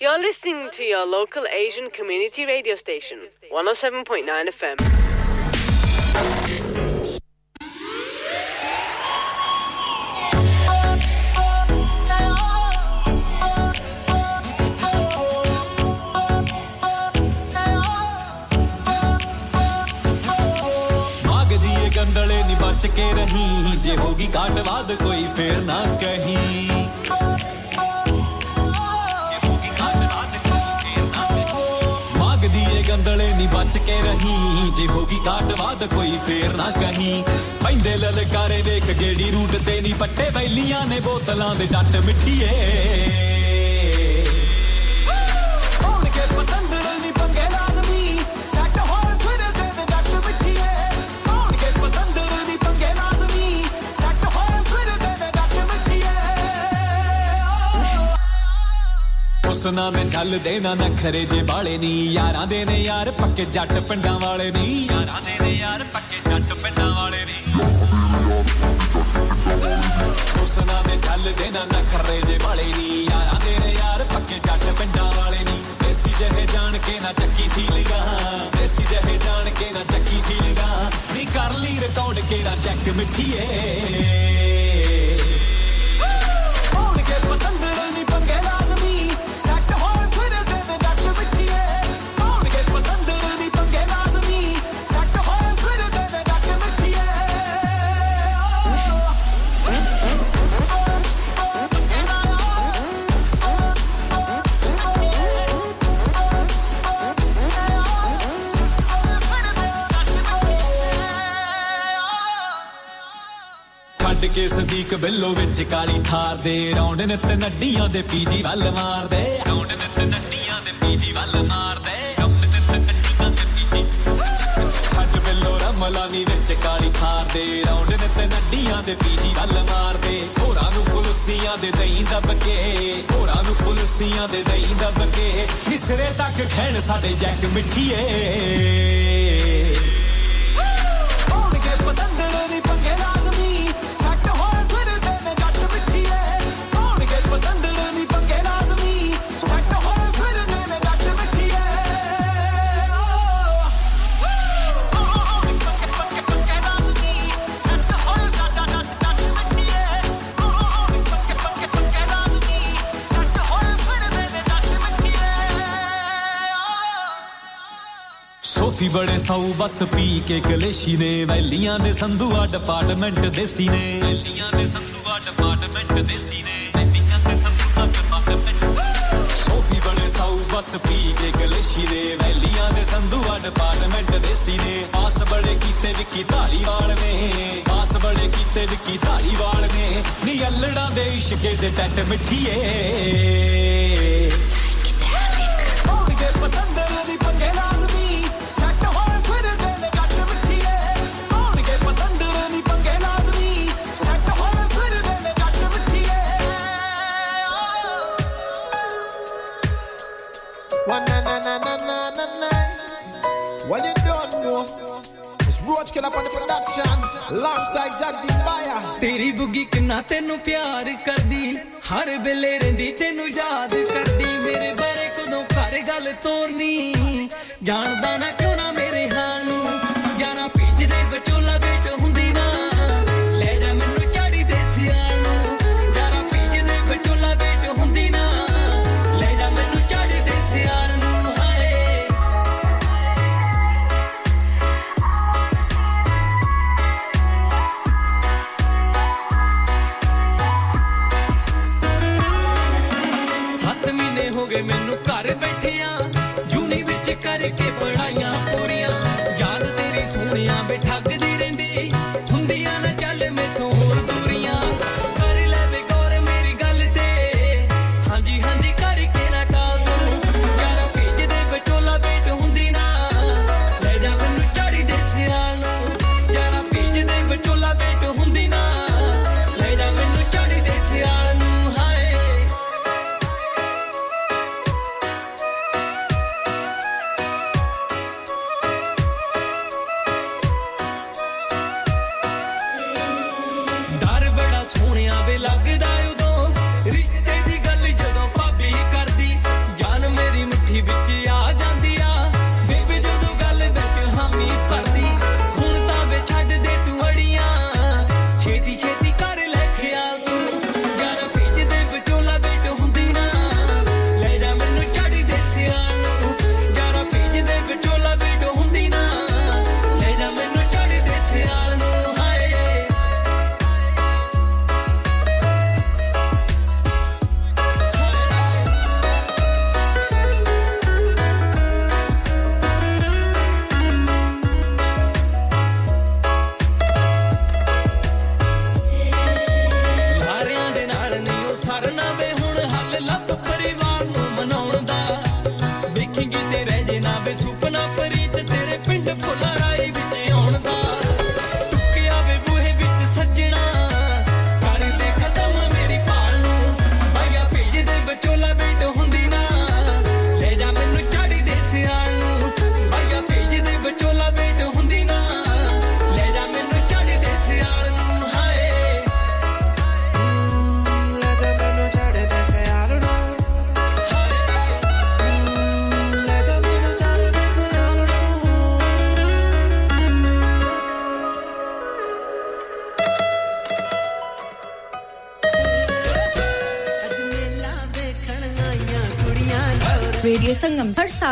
You're listening to your local Asian community radio station, 107.9 FM. गंदड़े निबच के रही जे होगी काटवाद कोई फेर ना ਗੰਦਲੇ ਨੀ ਬਚ ਕੇ ਰਹੀ। ਜੇ ਹੋਗੀ ਕਾਟਵਾਦ ਕੋਈ ਫੇਰ ਨਾ ਕਹੀਂ। ਪੈਂਦੇ ਲਲਕਾਰੇ ਵੇਖ ਗੇੜੀ ਰੂਟ ਤੇ ਨੀ ਪੱਟੇ ਬੈਲੀਆਂ ਨੇ ਬੋਤਲਾਂ ਦੇ ਡੱਟ ਮਿੱਠੀਏ। ਹੁਸਨਾ ਦੇ ਚੱਲਦੇ ਨਾ ਨਖਰੇ ਜੇ ਬਾਲੇ ਨਹੀਂ ਯਾਰਾਂ ਦੇ ਨੇ ਯਾਰ, ਪੱਕੇ ਜੱਟ ਪਿੰਡਾਂ ਵਾਲੇ ਨਹੀਂ ਯਾਰਾਂ ਦੇ ਨੇ ਯਾਰ, ਪੱਕੇ ਜੱਟ ਪਿੰਡਾਂ ਵਾਲੇ ਨਹੀਂ ਹੁਸਨਾ ਦੇ ਚੱਲਦੇ ਨਾ ਨਖਰੇ ਜੇ ਬਾਲੇ ਨਹੀਂ ਯਾਰਾਂ ਦੇ ਨੇ ਯਾਰ, ਪੱਕੇ ਜੱਟ ਪਿੰਡਾਂ ਵਾਲੇ ਨਹੀਂ ਦੇਸੀ ਜਿਹੇ ਜਾਣ ਕੇ ਨਾ ਚੱਕੀ ਫੀਲਿੰਗਾਂ ਦੇਸੀ ਜਿਹੇ ਜਾਣ ਕੇ ਨਾ ਚੱਕੀ ਫੀਲਿੰਗਾਂ ਨੀ ਕਰ ਲਈ ਰਿਕਾਰਡ ਕਿਹੜਾ ਚੈੱਕ ਮਿੱਠੀਏ। ਛੱਡ ਕੇ ਸਦੀਕ ਬਿੱਲੋ ਵਿੱਚ ਕਾਲੀ ਥਾਰ ਦੇ ਰੌਂਡ ਨਿਤ ਨੱਡੀਆਂ ਦੇ ਪੀਜੀ ਵੱਲ ਮਾਰਦੇ। ਰੌਂਡ ਨਿਤ ਨੱਡੀਆਂ ਦੇ ਪੀਜੀ ਵੱਲ ਮਾਰਦੇ। ਰੌਂਡ ਨਿਤ ਨੱਡੀਆਂ ਦੇ ਪੀਜੀ ਛੱਡ ਬਿੱਲੋ ਰਮਲਾਨੀ ਵਿੱਚ ਕਾਲੀ ਥਾਰ ਦੇ ਰੌਂਡ ਨਿਤ ਨੱਡੀਆਂ ਦੇ ਪੀਜੀ ਵੱਲ ਮਾਰਦੇ। ਹੋਰਾਂ ਨੂੰ ਪੁਲਸੀਆਂ ਦੇ ਦਹੀਂ ਦੱਬ ਕੇ ਹੋਰਾਂ ਨੂੰ ਪੁਲਸੀਆਂ ਦੇ ਦਹੀਂ ਦੱਬ ਕੇ। ਨਿਸਰੇ ਤੱਕ ਖੈਣ ਸਾਡੇ ਜੈਕ ਮਿੱਠੀਏ। ਬੜੇ ਸੌ ਬਸ ਪੀ ਕੇ ਕਲੇਸ਼ੀ ਨੇ, ਵੈਲੀਆਂ ਦੇ ਸੰਧੂਆ ਡਿਪਾਰਟਮੈਂਟ ਦੇਸੀ ਨੇ। ਵੈਲੀਆਂ ਦੇ ਸੰਧੂਆ ਡਿਪਾਰਟਮੈਂਟ ਦੇਸੀ ਨੇ। ਵੈਲੀਆਂ ਦੇ ਸੰਧੂਆ ਡਿਪਾਰਟਮੈਂਟ ਸੋਫੀ ਬੜੇ ਸੌ ਬਸ ਪੀ ਕੇ ਕਲੇਸ਼ੀ ਨੇ, ਵੈਲੀਆਂ ਦੇ ਸੰਧੂਆ ਡਿਪਾਰਟਮੈਂਟ ਦੇਸੀ ਨੇ। ਪਾਸ ਬੜੇ ਕੀਤੇ ਵਿੱਕੀ ਧਾਲੀਵਾਲ ਨੇ। ਪਾਸ ਬੜੇ ਕੀਤੇ ਵਿੱਕੀ ਧਾਲੀਵਾਲ ਨੇ। ਨੀ ਅਲੜਾਂ ਦੇ ਇਸ਼ਕੇ ਦੇ ਟੱਟ ਮਿੱਠੀਏ। Na na na na na na na. Well, you don't know. It's Roach Killer on the production, alongside Jagdi Maya. ਤੇਰੀ ਬੁੱਗੀ ਕਿੰਨਾ ਤੈਨੂੰ ਪਿਆਰ ਕਰਦੀ ਹਰ ਵੇਲੇ ਰਹਿੰਦੀ ਤੈਨੂੰ ਯਾਦ ਕਰਦੀ ਮੇਰੇ ਬਾਰੇ ਕਦੋਂ ਘਰ ਗੱਲ ਤੋਰਨੀ ਜਾਣਦਾ ਨਾ ਕਿਉਂ ਨਾ ਮੇਰੇ बढ़ाइया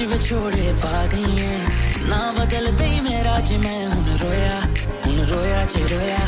कुछ विछोड़े पा गई हैं ना बदल दई मेरा जे मैं हूं रोया हूं रोया जे रोया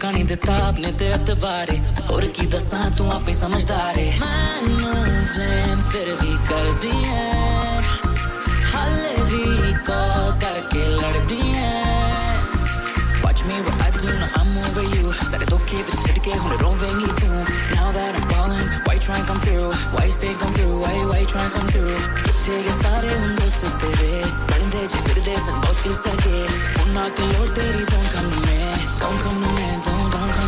मौका नहीं दिता अपने ते अतबारे और की दसा तू आपे समझदार है प्लान फिर भी कर दी है हाले भी कॉल करके लड़ दी है Watch me what I do, now I'm over you सारे धोखे फिर झटके हुन रोवेंगी क्यों Now that I'm ballin', why you try and come through? Why you stay come through? Why, why you try and come through? किथे गए सारे उन दोस्त तेरे बनदे जे फिरदे सन बहुत ही सगे उन ना के लोड़ तेरी don't come to me, don't come to me, don't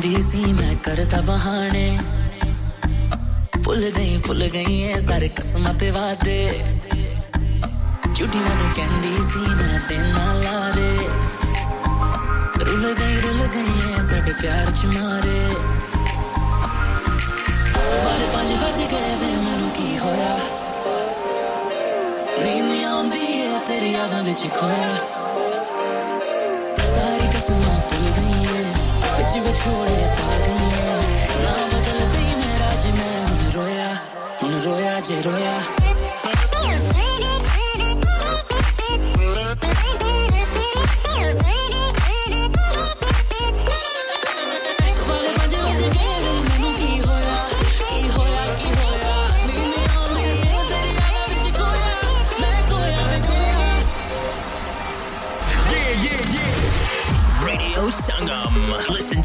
ठंडी सी मैं करता बहाने। भुल गई भुल गई है सारे कसमां ते वादे। झूठी मैनू कहंदी सी मैं तेना लारे। रुल गई रुल गई है साडे प्यार च मारे। सवारे पाँच बज गए वे, मैनू की होया? नींद है तेरी यादां खोया। ਵਿੱਚ ਵਿਛੋੜੇ ਪਾ ਗਈ ਐ ਨਾ ਬਦਲਦੀ ਮੇਰਾ ਜੇ ਮੈਂ ਹੁਣ ਰੋਇਆ ਹੁਣ ਰੋਇਆ ਜੇ ਰੋਇਆ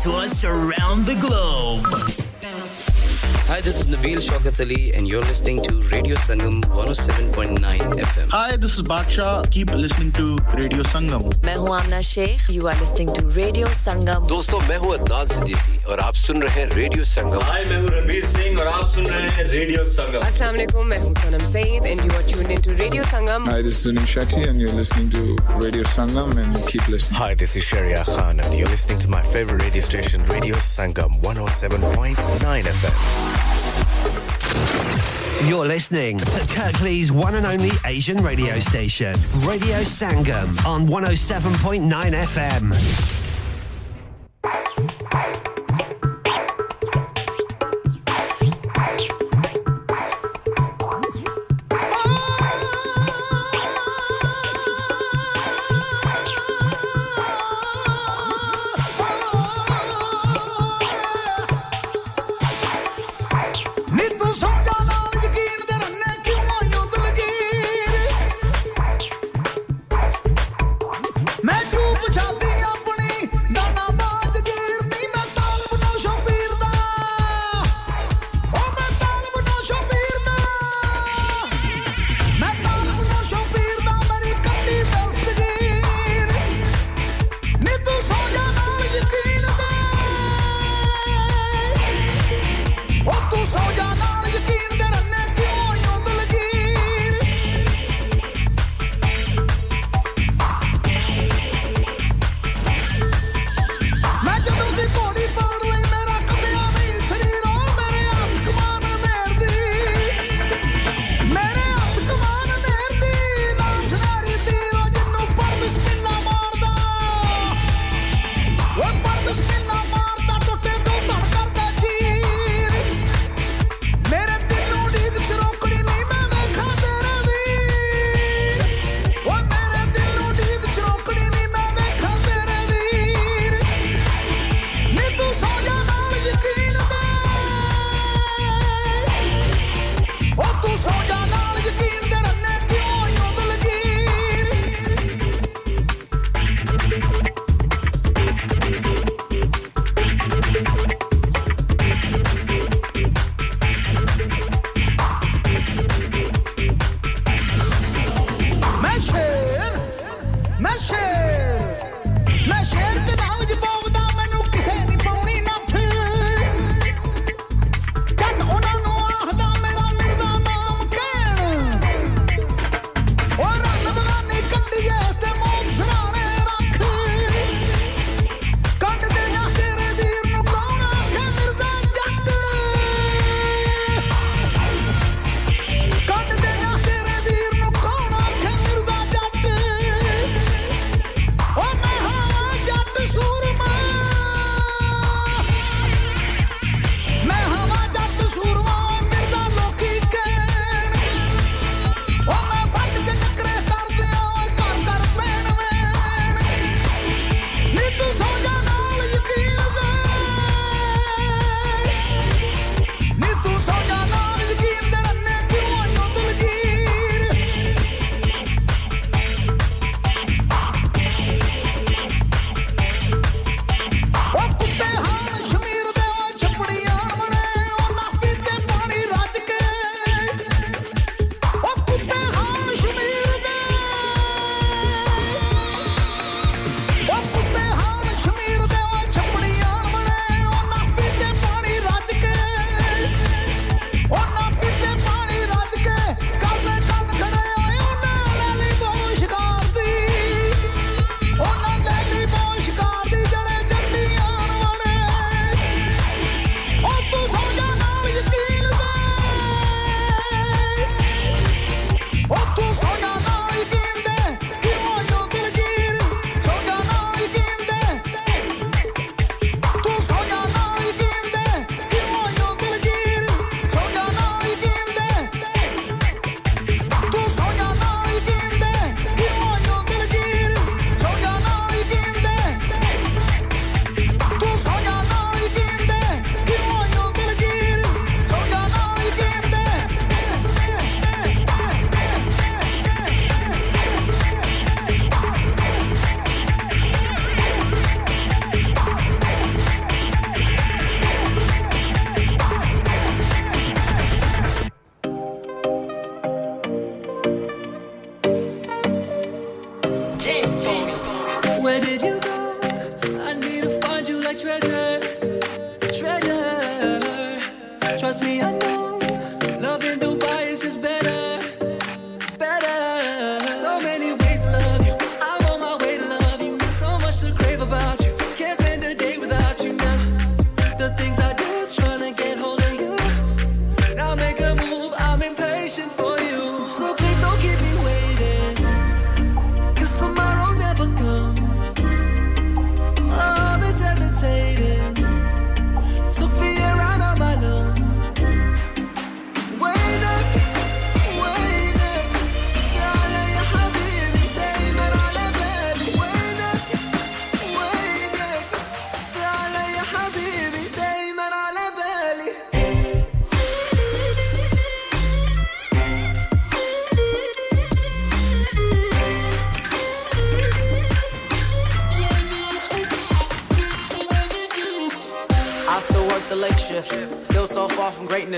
to us around the globe. Hi, this is Nabil Shaukat Ali, and you're listening to Radio Sangam 107.9 FM. Hi, this is Baksha. Keep listening to Radio Sangam. मैं हूँ आमना Sheikh you are listening to radio संगम दोस्तों मैं हूँ अदनान सिद्दीकी और आप सुन रहे हैं radio संगम हाय मैं हूं रणबीर सिंह और आप सुन रहे हैं and you're listening to Radio Sangam and keep listening. Hi, this is Sharia Khan and you're listening to my favorite radio station Radio Sangam 107.9 FM. You're listening to Kirklees one and only Asian radio station, Radio Sangam on 107.9 FM.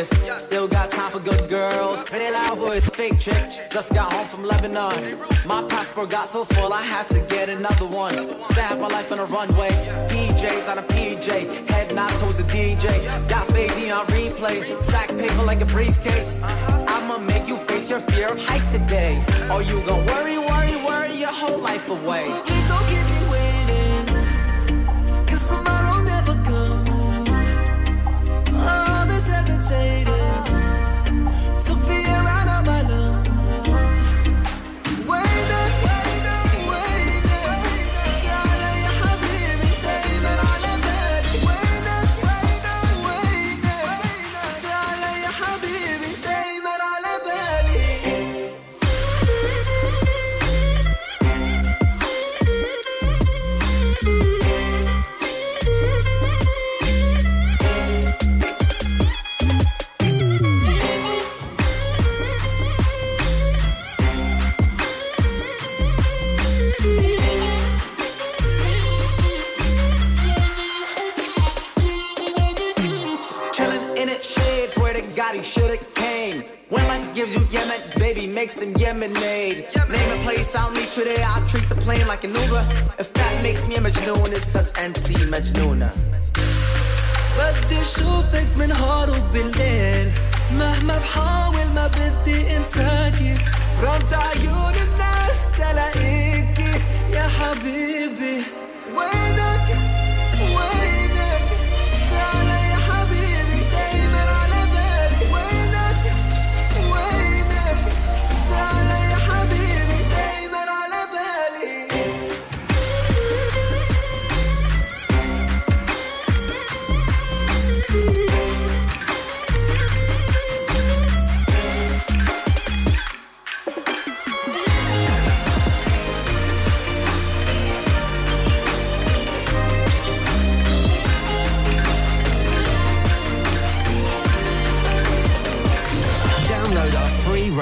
Still got time for good girls. Pretty loud voice, fake chick. Just got home from Lebanon. My passport got so full, I had to get another one. Spent my life on a runway. PJs on a PJ, head nod towards the DJ. Got baby on replay, stack paper like a briefcase. I'ma make you face your fear of heights today. Or you gon' worry, worry, worry your whole life away. So please don't keep shoulda came. When life gives you Yemen, baby, make some Yemenade. Name a place I'll meet you there. I'll treat the plane like an Uber. If that makes me a Majnoon, it's cause NT Majnoona. بدي اشوفك من هارب بالليل مهما بحاول ما بدي انساكي رمت عيون الناس تلاقيكي يا حبيبي وينك وينك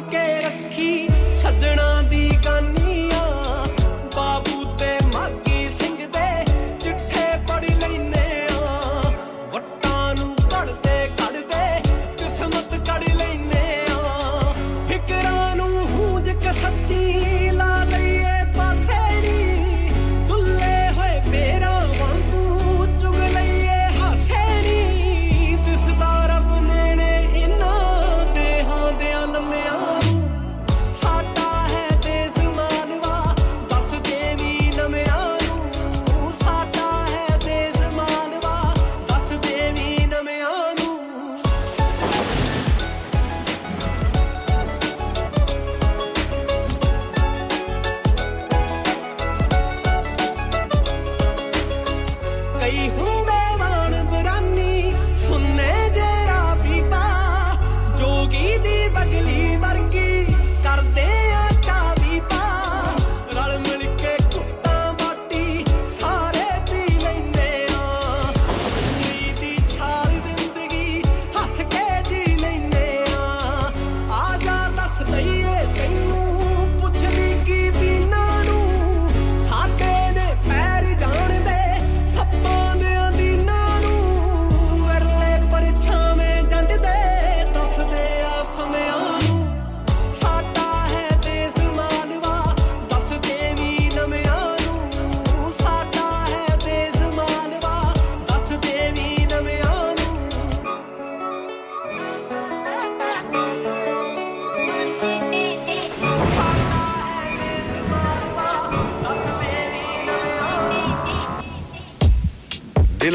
the game.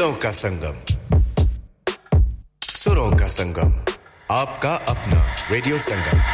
दिलों का संगम। सुरों का संगम। आपका अपना radio Sangam.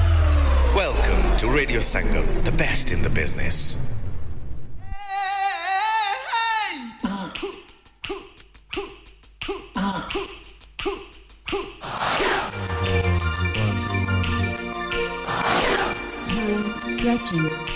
Welcome to Radio Sangam, the best in the business. stretching.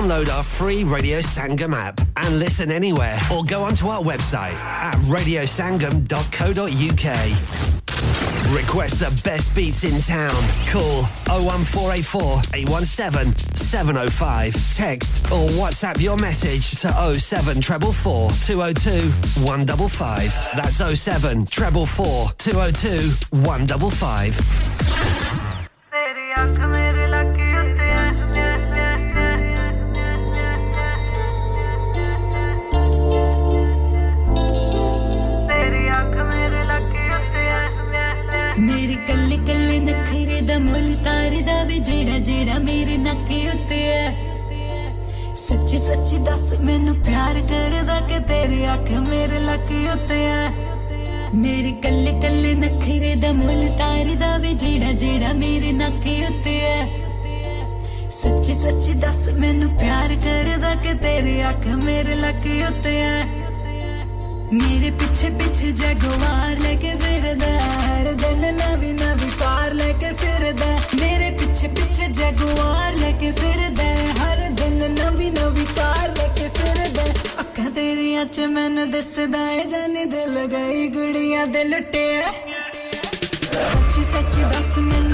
Download our free Radio Sangam app and listen anywhere or go onto our website at radiosangam.co.uk. Request the best beats in town. Call 01484 817 705. Text or WhatsApp your message to 07444 202 155. That's 07 444 202 155. ਜਿਹੜਾ ਜਿਹੜਾ ਮੇਰੇ ਨੱਕੇ ਉੱਤੇ ਐ ਸੱਚੀ ਸੱਚੀ ਦੱਸ, ਮੈਨੂੰ ਪਿਆਰ ਕਰਦਾ ਕਿ ਤੇਰੀ ਅੱਖ ਮੇਰੇ ਲੱਕੇ ਉੱਤੇ ਐ ਮੇਰੇ ਕੱਲੇ ਕੱਲੇ ਨਖਰੇ ਦਾ ਮੁੱਲ ਤਾਰਦਾ ਵੇ, ਜਿਹੜਾ ਜਿਹੜਾ ਮੇਰੇ ਨੱਕੇ ਉੱਤੇ ਐ ਸੱਚੀ ਸੱਚੀ ਦੱਸ, ਮੈਨੂੰ ਪਿਆਰ ਕਰਦਾ ਕਿ ਤੇਰੇ ਅੱਖ ਮੇਰੇ ਲੱਕੇ ਉੱਤੇ ਐ ਮੇਰੇ ਪਿੱਛੇ ਪਿੱਛੇ ਜਗਵਾਰ ਲੈ ਕੇ ਫਿਰਦਾ ਹਰ ਦਿਨ ਨਵੀਂ ਨਵੀਂ ਕਾਰ ਲੈ ਕੇ ਫਿਰਦਾ ਮੇਰੇ पीछे पीछे जगुआर लेके फिर दे हर दिन नवी नवी कार लेके फिर दे अखा तेरिया च मैन दसदा है जाने दिल गई गुड़िया दिल लुटे सची सची दस मैनू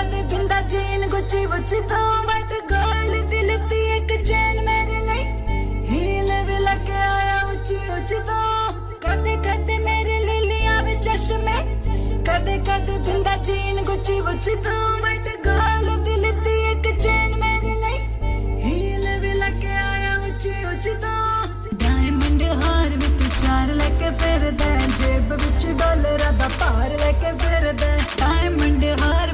जीन गुची बुची तो बट एक चैन मेरे लिए हील भी लग आया तो कदे कदे मेरे लिलिया भी चश्मे। कदे कदे तो बट एक चैन मेरे लिए हील भी लग आया तो डायमंड हार भी तू चार लेके फिर दे जेब विच डॉलर दा पार लेके फिर दे डायमंड हार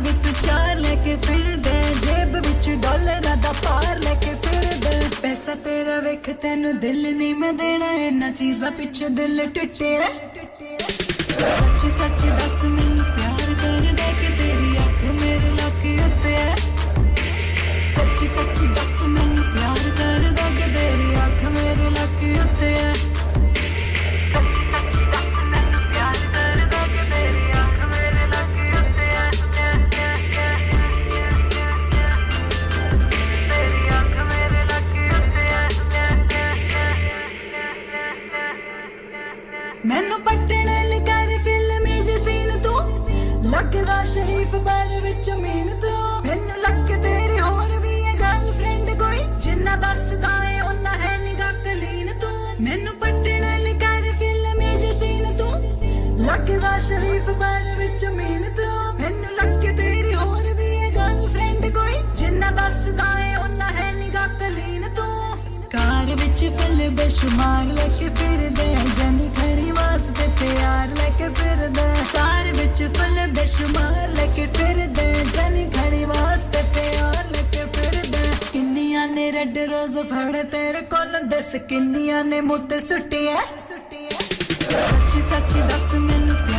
ਕੇ ਫਿਰਦਾ ਹੈ, ਜੇਬ ਵਿੱਚ ਡਾਲਰਾਂ ਦਾ ਭਾਰ ਲੈ ਕੇ ਫਿਰਦਾ ਹੈ। ਪੈਸਾ ਤੇਰਾ ਵੇਖ ਤੈਨੂੰ ਦਿਲ ਨਹੀਂ ਮੈਂ ਦੇਣਾ ਇਹਨਾਂ ਚੀਜ਼ਾਂ ਪਿੱਛੇ ਦਿਲ ਟੁੱਟਿਆ ਸੱਚੀ ਸੱਚੀ ਦੱਸ ਮੈਨੂੰ ਪਿਆਰ ਕਰਦਾ ਕਿ ਤੇਰੀ ਅੱਖ ਮੇਰੇ ਲੱਕ ਉੱਤੇ ਹੈ ਸੱਚੀ ਸੱਚੀ ਦੱਸ ਹੈ ਮੈਨੂੰ ਪੱਟਣ ਲਗਾਰ ਫਿਲਮੀ ਜਸੀਨ ਤੂੰ। ਲੱਗਦਾ ਸ਼ਰੀਫ ਬਾਰ ਵਿੱਚ ਮੀਨ ਤੂੰ। ਮੈਨੂੰ ਲੱਗ ਤੇਰੀ ਹੋਰ ਵੀ ਹੈ ਗਰਲਫ੍ਰੈਂਡ ਕੋਈ। ਜਿੰਨਾ ਦੱਸਦਾ ਏ ਉਹਨਾਂ ਹੈ ਨਿਗਾ ਕਲੀਨ ਤੂੰ। ਮੈਨੂੰ ਪੱਟਣ ਲਗਾਰ ਫਿਲਮੀ ਜਸੀਨ ਤੂੰ। ਲੱਗਦਾ ਸ਼ਰੀਫ ਬਾਰ ਵਿੱਚ ਮੀਨ ਤੂੰ। ਮੈਨੂੰ ਲੱਗ ਤੇਰੀ ਹੋਰ ਵੀ ਹੈ ਗਰਲਫ੍ਰੈਂਡ ਕੋਈ। ਜਿੰਨਾ ਦੱਸਦਾ ਏ ਉਹਨਾਂ ਹੈ ਨਿਗਾ ਕਲੀਨ ਤੂੰ। ਕਾਰ ਵਿੱਚ ਫੁੱਲ ਬੇਸ਼ੁਮਾਰ ਲੈ ਕੇ ਫਿਰਦੇ ਜਨੀ ਖੜੀ ਵਾਸਤੇ ਪਿਆਰ ਲੈ ਕੇ ਫਿਰਦੇ ਕਾਰ ਵਿੱਚ ਫੁੱਲ ਬੇਸ਼ੁਮਾਰ ਲੈ ਕੇ ਫਿਰਦੇ ਜਨੀ ਖੜੀ ਵਾਸਤੇ ਪਿਆਰ ਲੈ ਕੇ ਫਿਰਦੇ ਕਿੰਨੀਆਂ ਨੇ ਰੈੱਡ ਰੋਜ਼ ਫੜ ਤੇਰੇ ਕੋਲ ਦੱਸ ਕਿੰਨੀਆਂ ਨੇ ਮੁੱਤ ਸੁੱਟਿਆ ਸੱਚੀ ਸੱਚੀ ਦੱਸ ਮੈਨੂੰ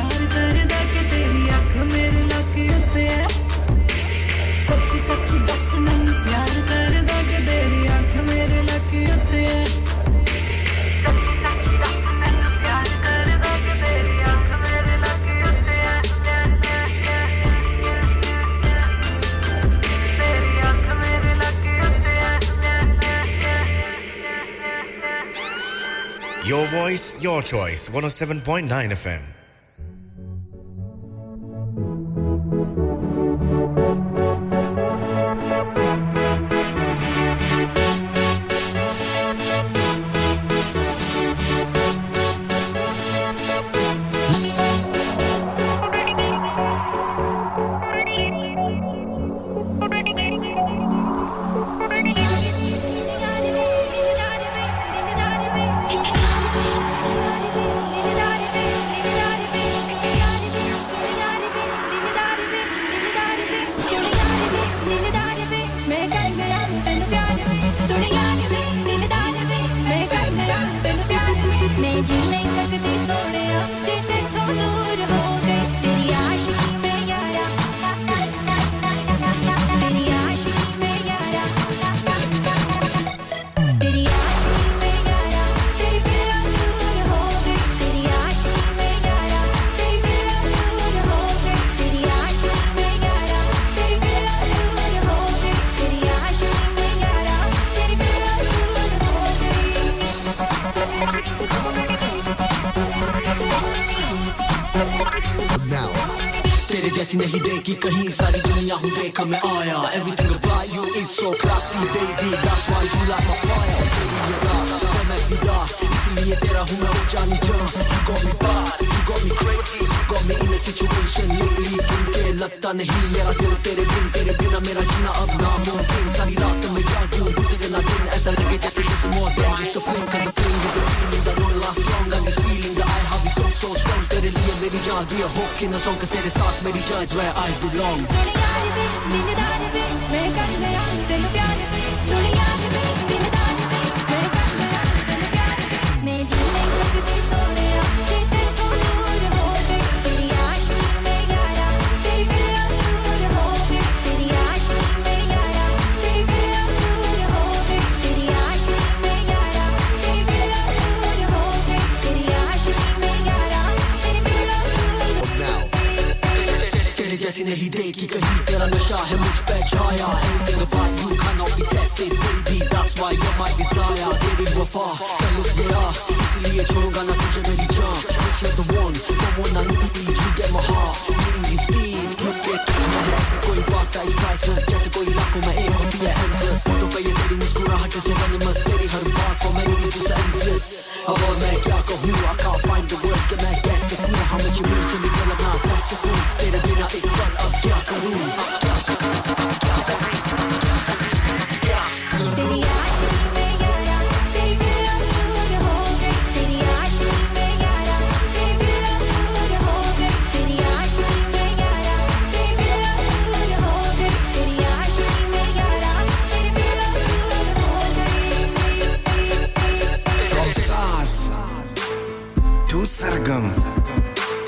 Your voice, your choice. 107.9 FM.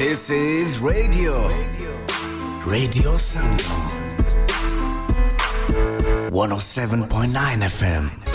This is radio. Radio Sangam. 107.9 FM.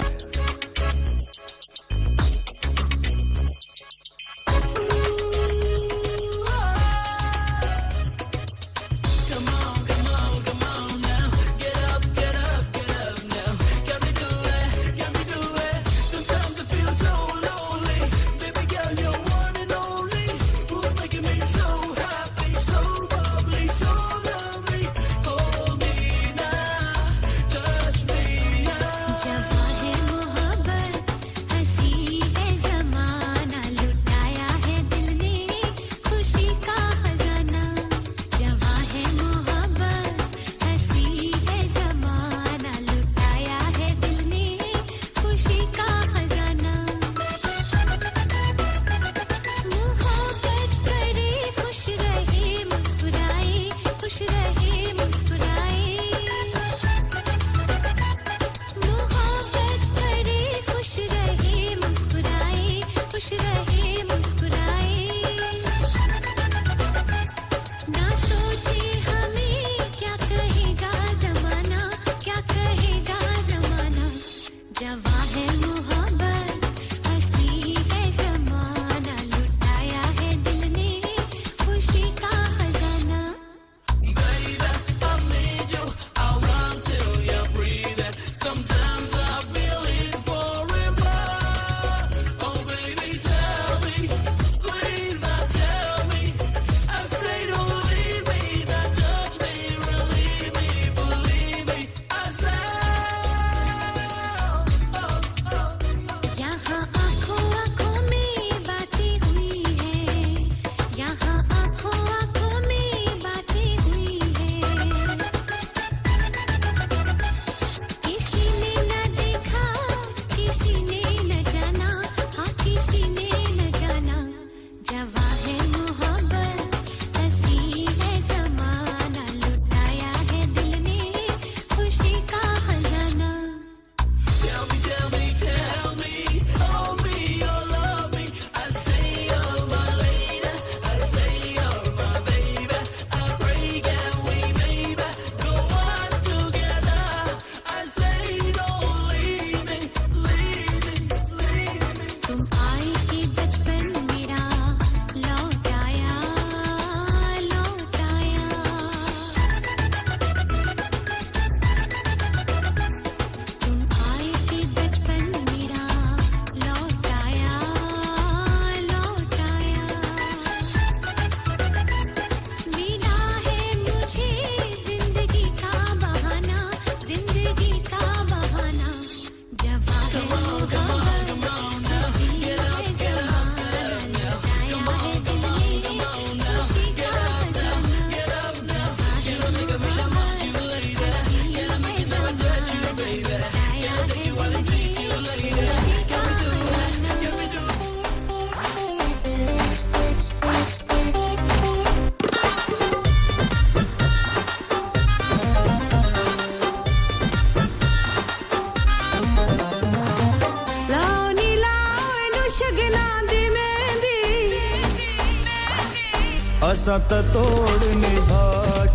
असत तोड़ निभा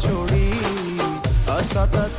छोड़ी असत